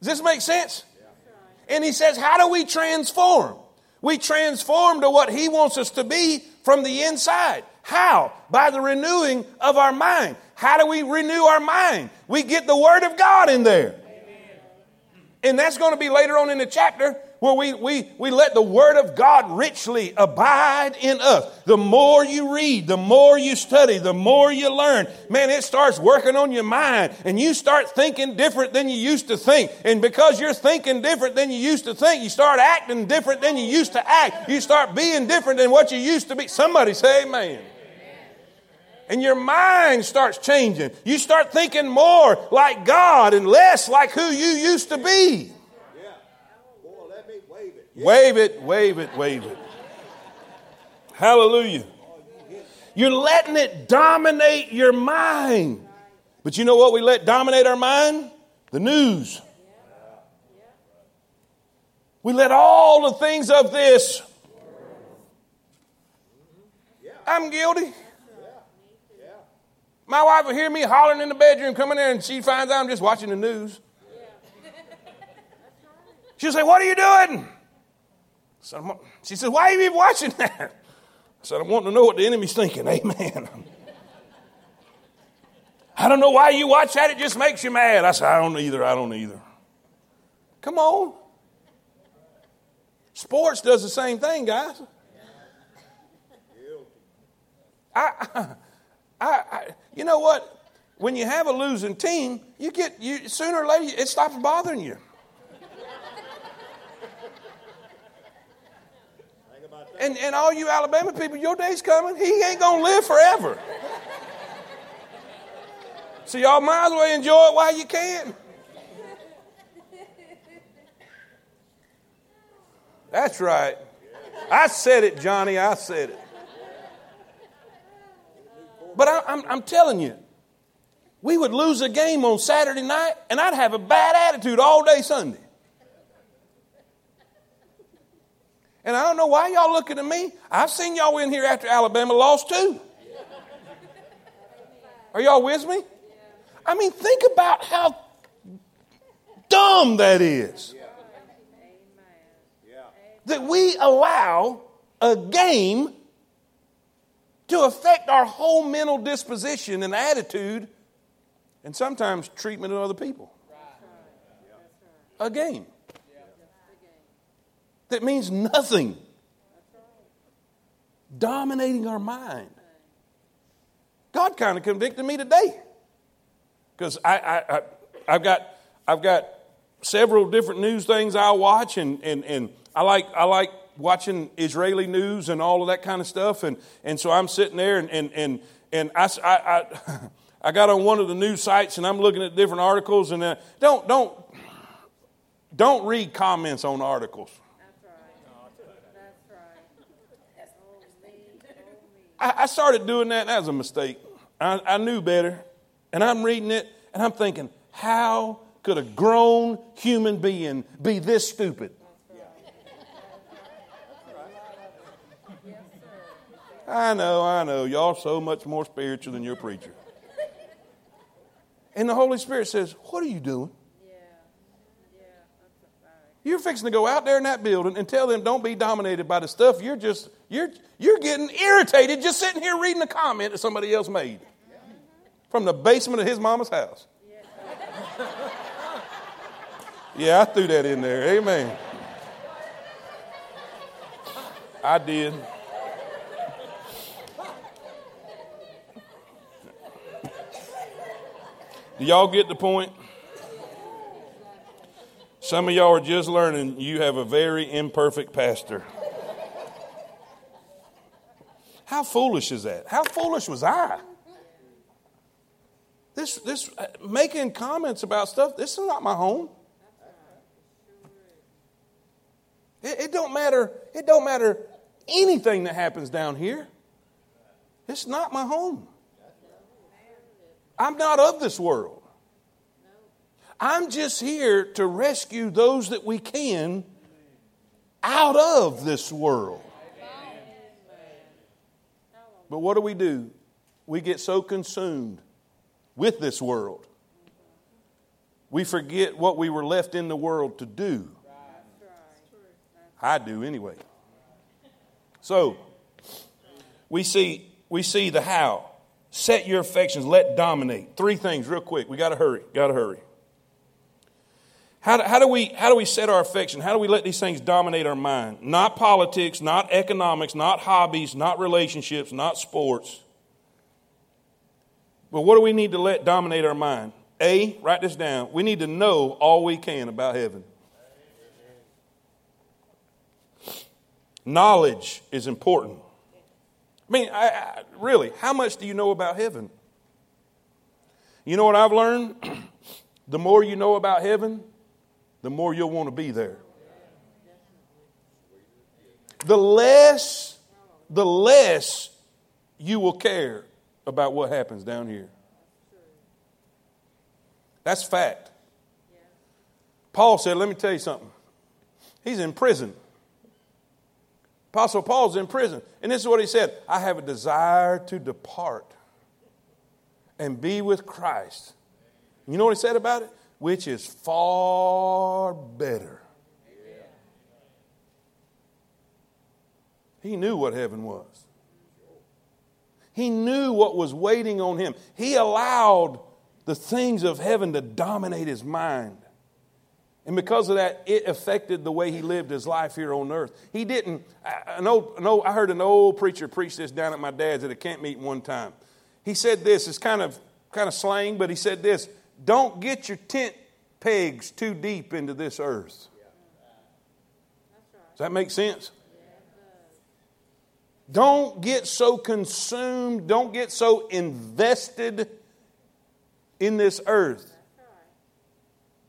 Speaker 1: Does this make sense? And he says, How do we transform? We transform to what he wants us to be from the inside. How? By the renewing of our mind. How do we renew our mind? We get the Word of God in there. And that's going to be later on in the chapter where we, we, we let the Word of God richly abide in us. The more you read, the more you study, the more you learn, man, it starts working on your mind and you start thinking different than you used to think. And because you're thinking different than you used to think, you start acting different than you used to act. You start being different than what you used to be. Somebody say amen and your mind starts changing. You start thinking more like God and less like who you used to be. Yeah. Boy, let me wave it. Wave it, wave it. Hallelujah. You're letting it dominate your mind. But you know what we let dominate our mind? The news. We let all the things of this. I'm guilty. My wife will hear me hollering in the bedroom, coming in, and she finds out I'm just watching the news. She'll say, What are you doing? She says, Why are you even watching that? I said, I want to know what the enemy's thinking. Amen. I don't know why you watch that. It just makes you mad. I said, I don't either. I don't either. Come on. Sports does the same thing, guys. I, I, I, you know what? When you have a losing team, you get you sooner or later it stops bothering you. And, and all you Alabama people, your day's coming. He ain't gonna live forever. So y'all might as well enjoy it while you can. That's right. I said it, Johnny. I said it. But I, I'm, I'm telling you, we would lose a game on Saturday night, and I'd have a bad attitude all day Sunday. And I don't know why y'all looking at me. I've seen y'all in here after Alabama lost too. Are y'all with me? I mean, think about how dumb that is. That we allow a game to affect our whole mental disposition and attitude and sometimes treatment of other people. A game that means nothing. dominating our mind. God kind of convicted me today because I, I, I, I've got I've got several different news things I watch, and, and, and I like I like watching Israeli news and all of that kind of stuff, and, and so I'm sitting there and and and, and I, I, I I got on one of the news sites and I'm looking at different articles and uh, don't don't don't read comments on articles. I, I started doing that that was a mistake. I, I knew better. And I'm reading it and I'm thinking, how could a grown human being be this stupid? I know, I know. Y'all so much more spiritual than your preacher. And the Holy Spirit says, What are you doing? You're fixing to go out there in that building and tell them don't be dominated by the stuff you're just you're you're getting irritated just sitting here reading a comment that somebody else made from the basement of his mama's house. Yeah, I threw that in there. Amen. I did. Do y'all get the point? Some of y'all are just learning you have a very imperfect pastor. How foolish is that? How foolish was I? This, this, uh, making comments about stuff, this is not my home. It, it don't matter, it don't matter anything that happens down here. It's not my home. I'm not of this world. I'm just here to rescue those that we can out of this world. But what do we do? We get so consumed with this world. We forget what we were left in the world to do. I do anyway. So, we see we see the how. Set your affections, let dominate. Three things, real quick. We got to hurry. Got to hurry. How do, how, do we, how do we set our affection? How do we let these things dominate our mind? Not politics, not economics, not hobbies, not relationships, not sports. But what do we need to let dominate our mind? A, write this down. We need to know all we can about heaven. Knowledge is important. I mean, I, I, really, how much do you know about heaven? You know what I've learned? the more you know about heaven, the more you'll want to be there. The less, the less you will care about what happens down here. That's fact. Paul said, let me tell you something. He's in prison. Apostle Paul's in prison. And this is what he said I have a desire to depart and be with Christ. You know what he said about it? Which is far better. He knew what heaven was. He knew what was waiting on him. He allowed the things of heaven to dominate his mind. And because of that, it affected the way he lived his life here on earth. He didn't, I, know, I heard an old preacher preach this down at my dad's at a camp meeting one time. He said this, it's kind of, kind of slang, but he said this don't get your tent pegs too deep into this earth. Does that make sense? Don't get so consumed, don't get so invested in this earth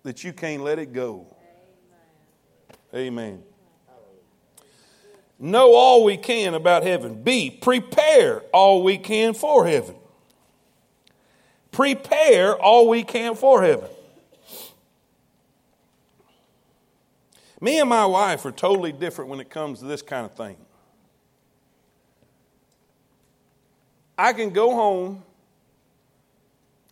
Speaker 1: that you can't let it go. Amen. Know all we can about heaven. B, prepare all we can for heaven. Prepare all we can for heaven. Me and my wife are totally different when it comes to this kind of thing. I can go home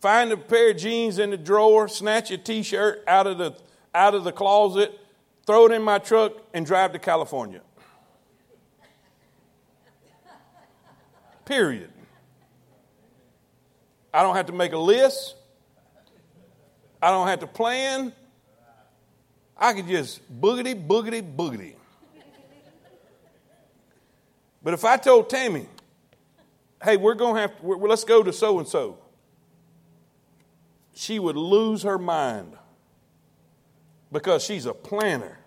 Speaker 1: find a pair of jeans in the drawer, snatch a t-shirt out of the out of the closet, throw it in my truck, and drive to California. Period. I don't have to make a list. I don't have to plan. I could just boogity, boogity, boogity. But if I told Tammy, hey, we're going to have, to, let's go to so and so, she would lose her mind because she's a planner.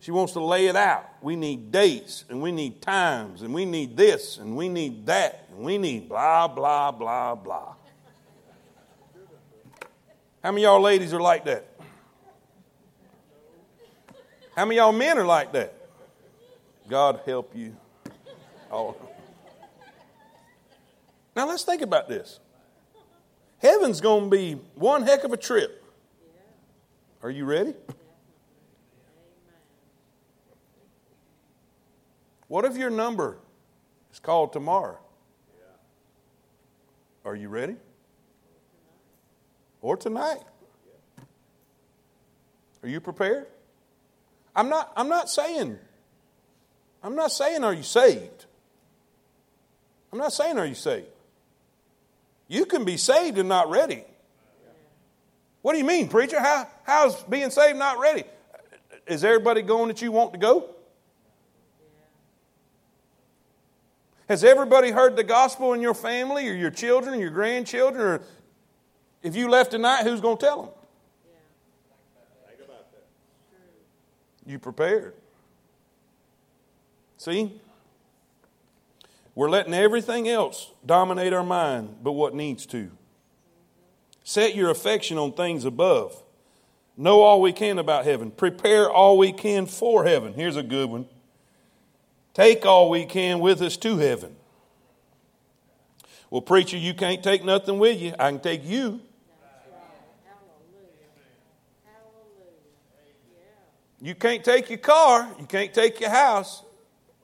Speaker 1: She wants to lay it out. We need dates and we need times and we need this and we need that and we need blah, blah, blah, blah. How many y'all ladies are like that? How many y'all men are like that? God help you. All. Now let's think about this. Heaven's going to be one heck of a trip. Are you ready? What if your number is called tomorrow? Are you ready? Or tonight? Are you prepared? I'm not, I'm not saying, I'm not saying are you saved? I'm not saying are you saved? You can be saved and not ready. What do you mean, preacher? How, how's being saved not ready? Is everybody going that you want to go? Has everybody heard the gospel in your family or your children or your grandchildren? Or if you left tonight, who's going to tell them? You prepared. See? We're letting everything else dominate our mind but what needs to. Set your affection on things above. Know all we can about heaven. Prepare all we can for heaven. Here's a good one. Take all we can with us to heaven. Well, preacher, you can't take nothing with you. I can take you. You can't take your car, you can't take your house,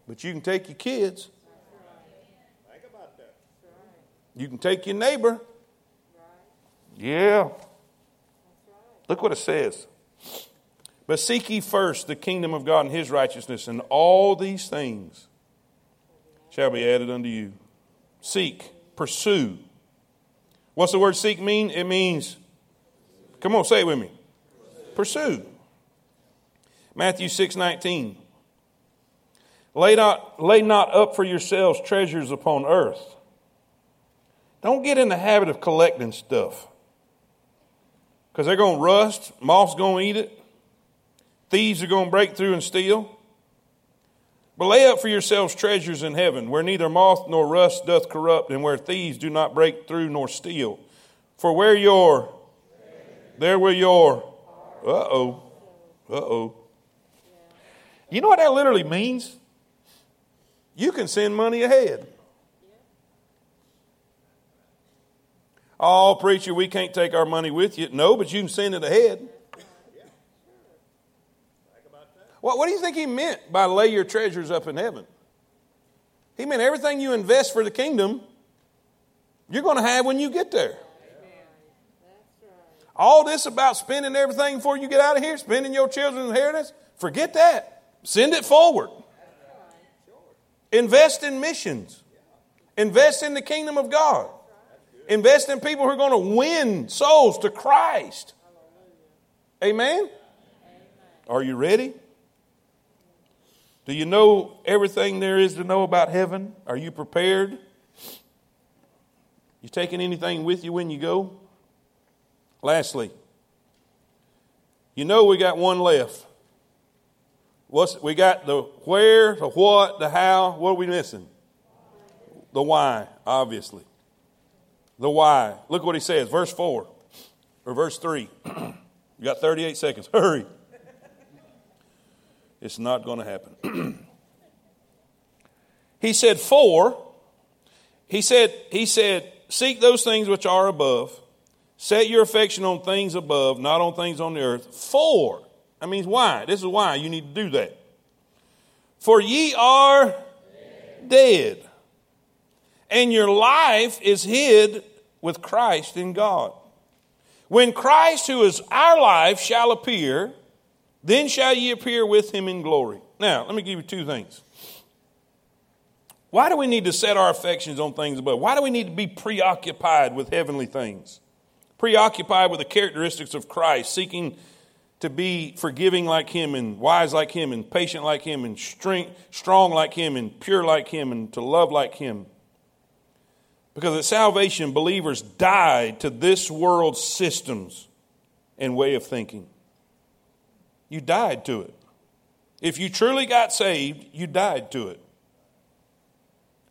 Speaker 1: but you can take your kids. You can take your neighbor. Yeah. Look what it says. But seek ye first the kingdom of God and his righteousness, and all these things shall be added unto you. Seek, pursue. What's the word seek mean? It means, come on, say it with me. Pursue. Matthew 6 19. Lay not, lay not up for yourselves treasures upon earth. Don't get in the habit of collecting stuff because they're going to rust, moth's going to eat it. Thieves are going to break through and steal. But lay up for yourselves treasures in heaven, where neither moth nor rust doth corrupt, and where thieves do not break through nor steal. For where your, there will your, uh oh, uh oh. You know what that literally means? You can send money ahead. Oh, preacher, we can't take our money with you. No, but you can send it ahead. What, what do you think he meant by lay your treasures up in heaven? He meant everything you invest for the kingdom, you're going to have when you get there. All this about spending everything before you get out of here, spending your children's inheritance, forget that. Send it forward. Invest in missions. Invest in the kingdom of God. Invest in people who are going to win souls to Christ. Amen? Are you ready? Do you know everything there is to know about heaven? Are you prepared? You taking anything with you when you go? Lastly, you know we got one left. What's we got the where, the what, the how. What are we missing? The why, obviously. The why. Look what he says, verse 4 or verse 3. you got 38 seconds. Hurry. It's not going to happen. he said, For, he said, he said, seek those things which are above, set your affection on things above, not on things on the earth. For, that means why. This is why you need to do that. For ye are dead, dead and your life is hid with Christ in God. When Christ, who is our life, shall appear, then shall ye appear with him in glory. Now, let me give you two things. Why do we need to set our affections on things above? Why do we need to be preoccupied with heavenly things? Preoccupied with the characteristics of Christ, seeking to be forgiving like him and wise like him and patient like him and strength, strong like him and pure like him and to love like him. Because at salvation, believers died to this world's systems and way of thinking. You died to it. If you truly got saved, you died to it.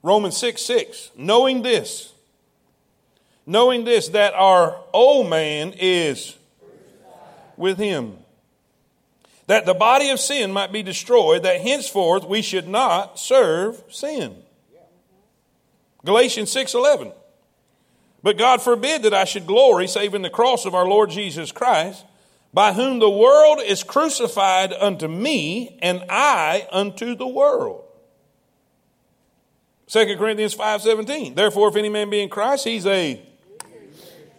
Speaker 1: Romans 6 6, knowing this, knowing this, that our old man is with him, that the body of sin might be destroyed, that henceforth we should not serve sin. Galatians 6:11. But God forbid that I should glory save in the cross of our Lord Jesus Christ, by whom the world is crucified unto me and I unto the world. 2 Corinthians 5:17. Therefore if any man be in Christ, he's a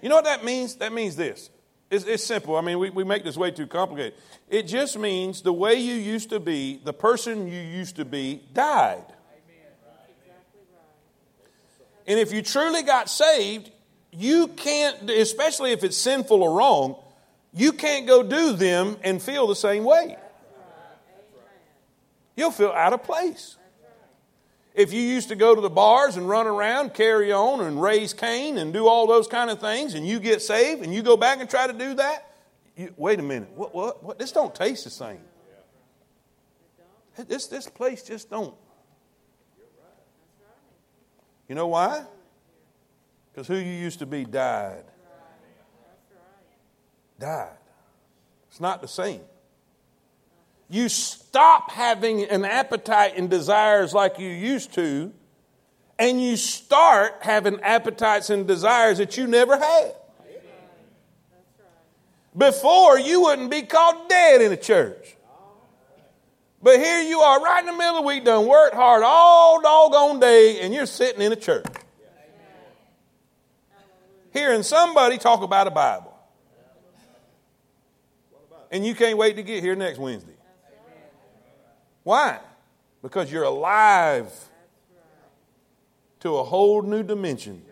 Speaker 1: You know what that means? That means this. It's, it's simple. I mean, we, we make this way too complicated. It just means the way you used to be, the person you used to be, died. And if you truly got saved, you can't, especially if it's sinful or wrong, you can't go do them and feel the same way. You'll feel out of place. If you used to go to the bars and run around, carry on, and raise Cain and do all those kind of things, and you get saved and you go back and try to do that, you, wait a minute. What, what, what? This don't taste the same. This, this place just don't. You know why? Because who you used to be died. Died. It's not the same you stop having an appetite and desires like you used to, and you start having appetites and desires that you never had. Before, you wouldn't be called dead in a church. But here you are, right in the middle of the week, done worked hard all doggone day, and you're sitting in a church. Hearing somebody talk about a Bible. And you can't wait to get here next Wednesday. Why? Because you're alive to a whole new dimension,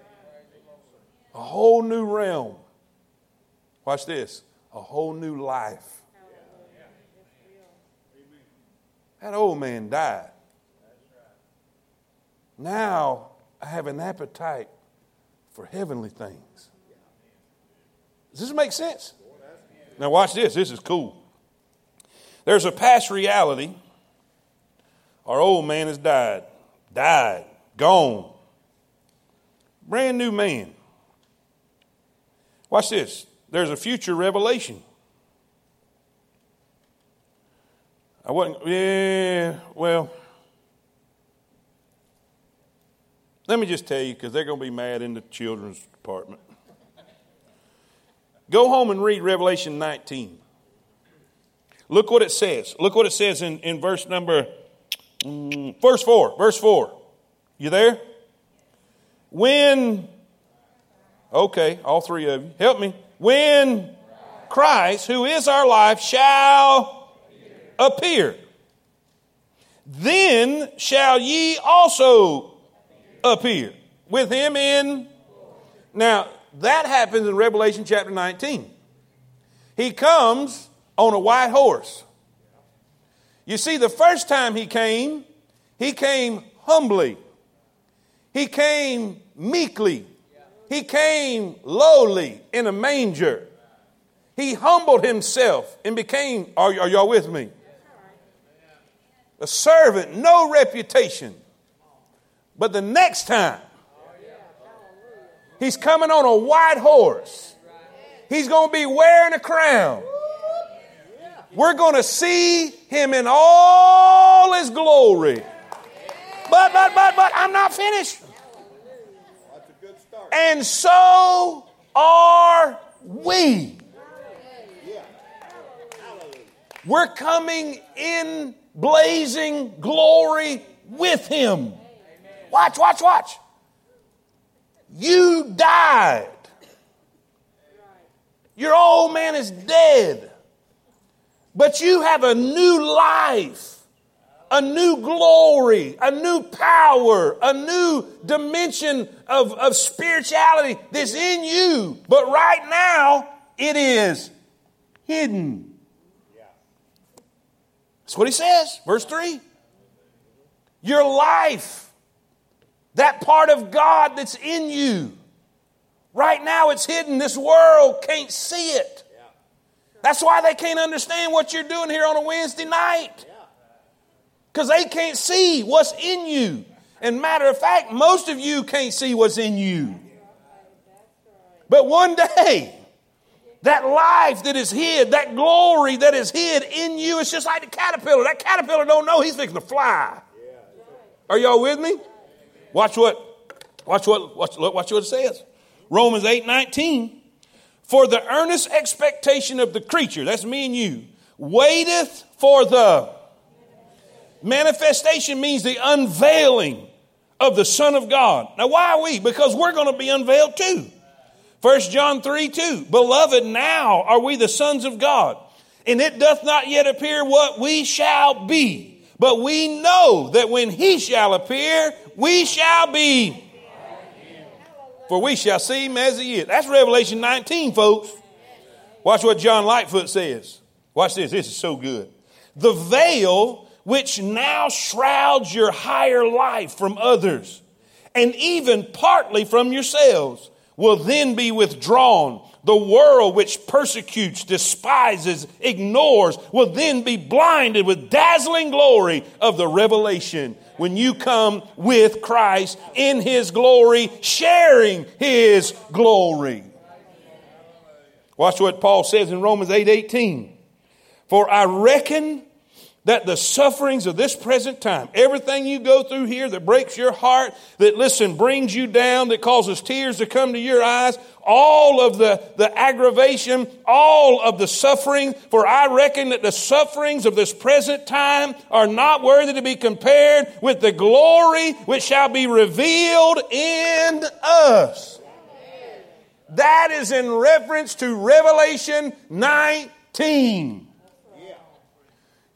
Speaker 1: a whole new realm. Watch this a whole new life. That old man died. Now I have an appetite for heavenly things. Does this make sense? Now, watch this. This is cool. There's a past reality our old man has died, died, gone. Brand new man. Watch this. There's a future revelation. I wasn't, yeah, well, let me just tell you because they're going to be mad in the children's department. Go home and read Revelation 19. Look what it says. Look what it says in, in verse number Mm, verse 4, verse 4. You there? When, okay, all three of you, help me. When Christ, who is our life, shall appear, then shall ye also appear with him in. Now, that happens in Revelation chapter 19. He comes on a white horse. You see, the first time he came, he came humbly, he came meekly, he came lowly in a manger. He humbled himself and became, are, are y'all with me? A servant, no reputation. But the next time, he's coming on a white horse. He's going to be wearing a crown. We're going to see him in all his glory. But, but, but, but, I'm not finished. And so are we. We're coming in blazing glory with him. Watch, watch, watch. You died. Your old man is dead. But you have a new life, a new glory, a new power, a new dimension of, of spirituality that's in you. But right now, it is hidden. That's what he says, verse 3. Your life, that part of God that's in you. Right now it's hidden. This world can't see it. That's why they can't understand what you're doing here on a Wednesday night. Because they can't see what's in you. And matter of fact, most of you can't see what's in you. But one day, that life that is hid, that glory that is hid in you, it's just like the caterpillar. That caterpillar don't know he's fixing to fly. Are y'all with me? Watch what, watch what, watch, watch what it says. Romans 8 19. For the earnest expectation of the creature, that's me and you, waiteth for the manifestation means the unveiling of the Son of God. Now, why are we? Because we're going to be unveiled too. 1 John 3 2. Beloved, now are we the sons of God, and it doth not yet appear what we shall be. But we know that when he shall appear, we shall be for we shall see him as he is. That's Revelation 19, folks. Watch what John Lightfoot says. Watch this. This is so good. The veil which now shrouds your higher life from others and even partly from yourselves will then be withdrawn. The world which persecutes, despises, ignores will then be blinded with dazzling glory of the revelation when you come with Christ in His glory, sharing His glory. Watch what Paul says in Romans 8 18. For I reckon that the sufferings of this present time, everything you go through here that breaks your heart, that listen, brings you down, that causes tears to come to your eyes, all of the, the aggravation, all of the suffering, for I reckon that the sufferings of this present time are not worthy to be compared with the glory which shall be revealed in us. That is in reference to Revelation 19.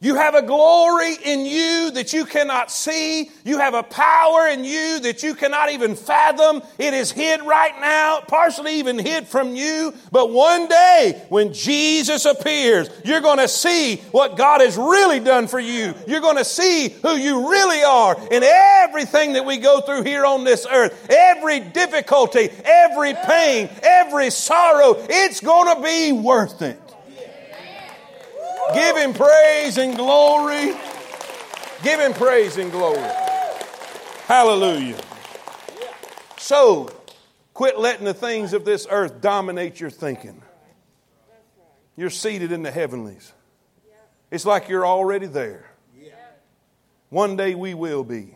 Speaker 1: You have a glory in you that you cannot see. You have a power in you that you cannot even fathom. It is hid right now, partially even hid from you. But one day, when Jesus appears, you're going to see what God has really done for you. You're going to see who you really are in everything that we go through here on this earth. Every difficulty, every pain, every sorrow, it's going to be worth it. Give him praise and glory. Give him praise and glory. Hallelujah. So, quit letting the things of this earth dominate your thinking. You're seated in the heavenlies. It's like you're already there. One day we will be.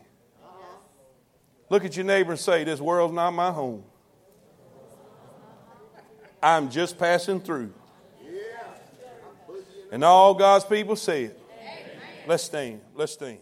Speaker 1: Look at your neighbor and say, This world's not my home. I'm just passing through. And all God's people say it. Let's stand. Let's stand.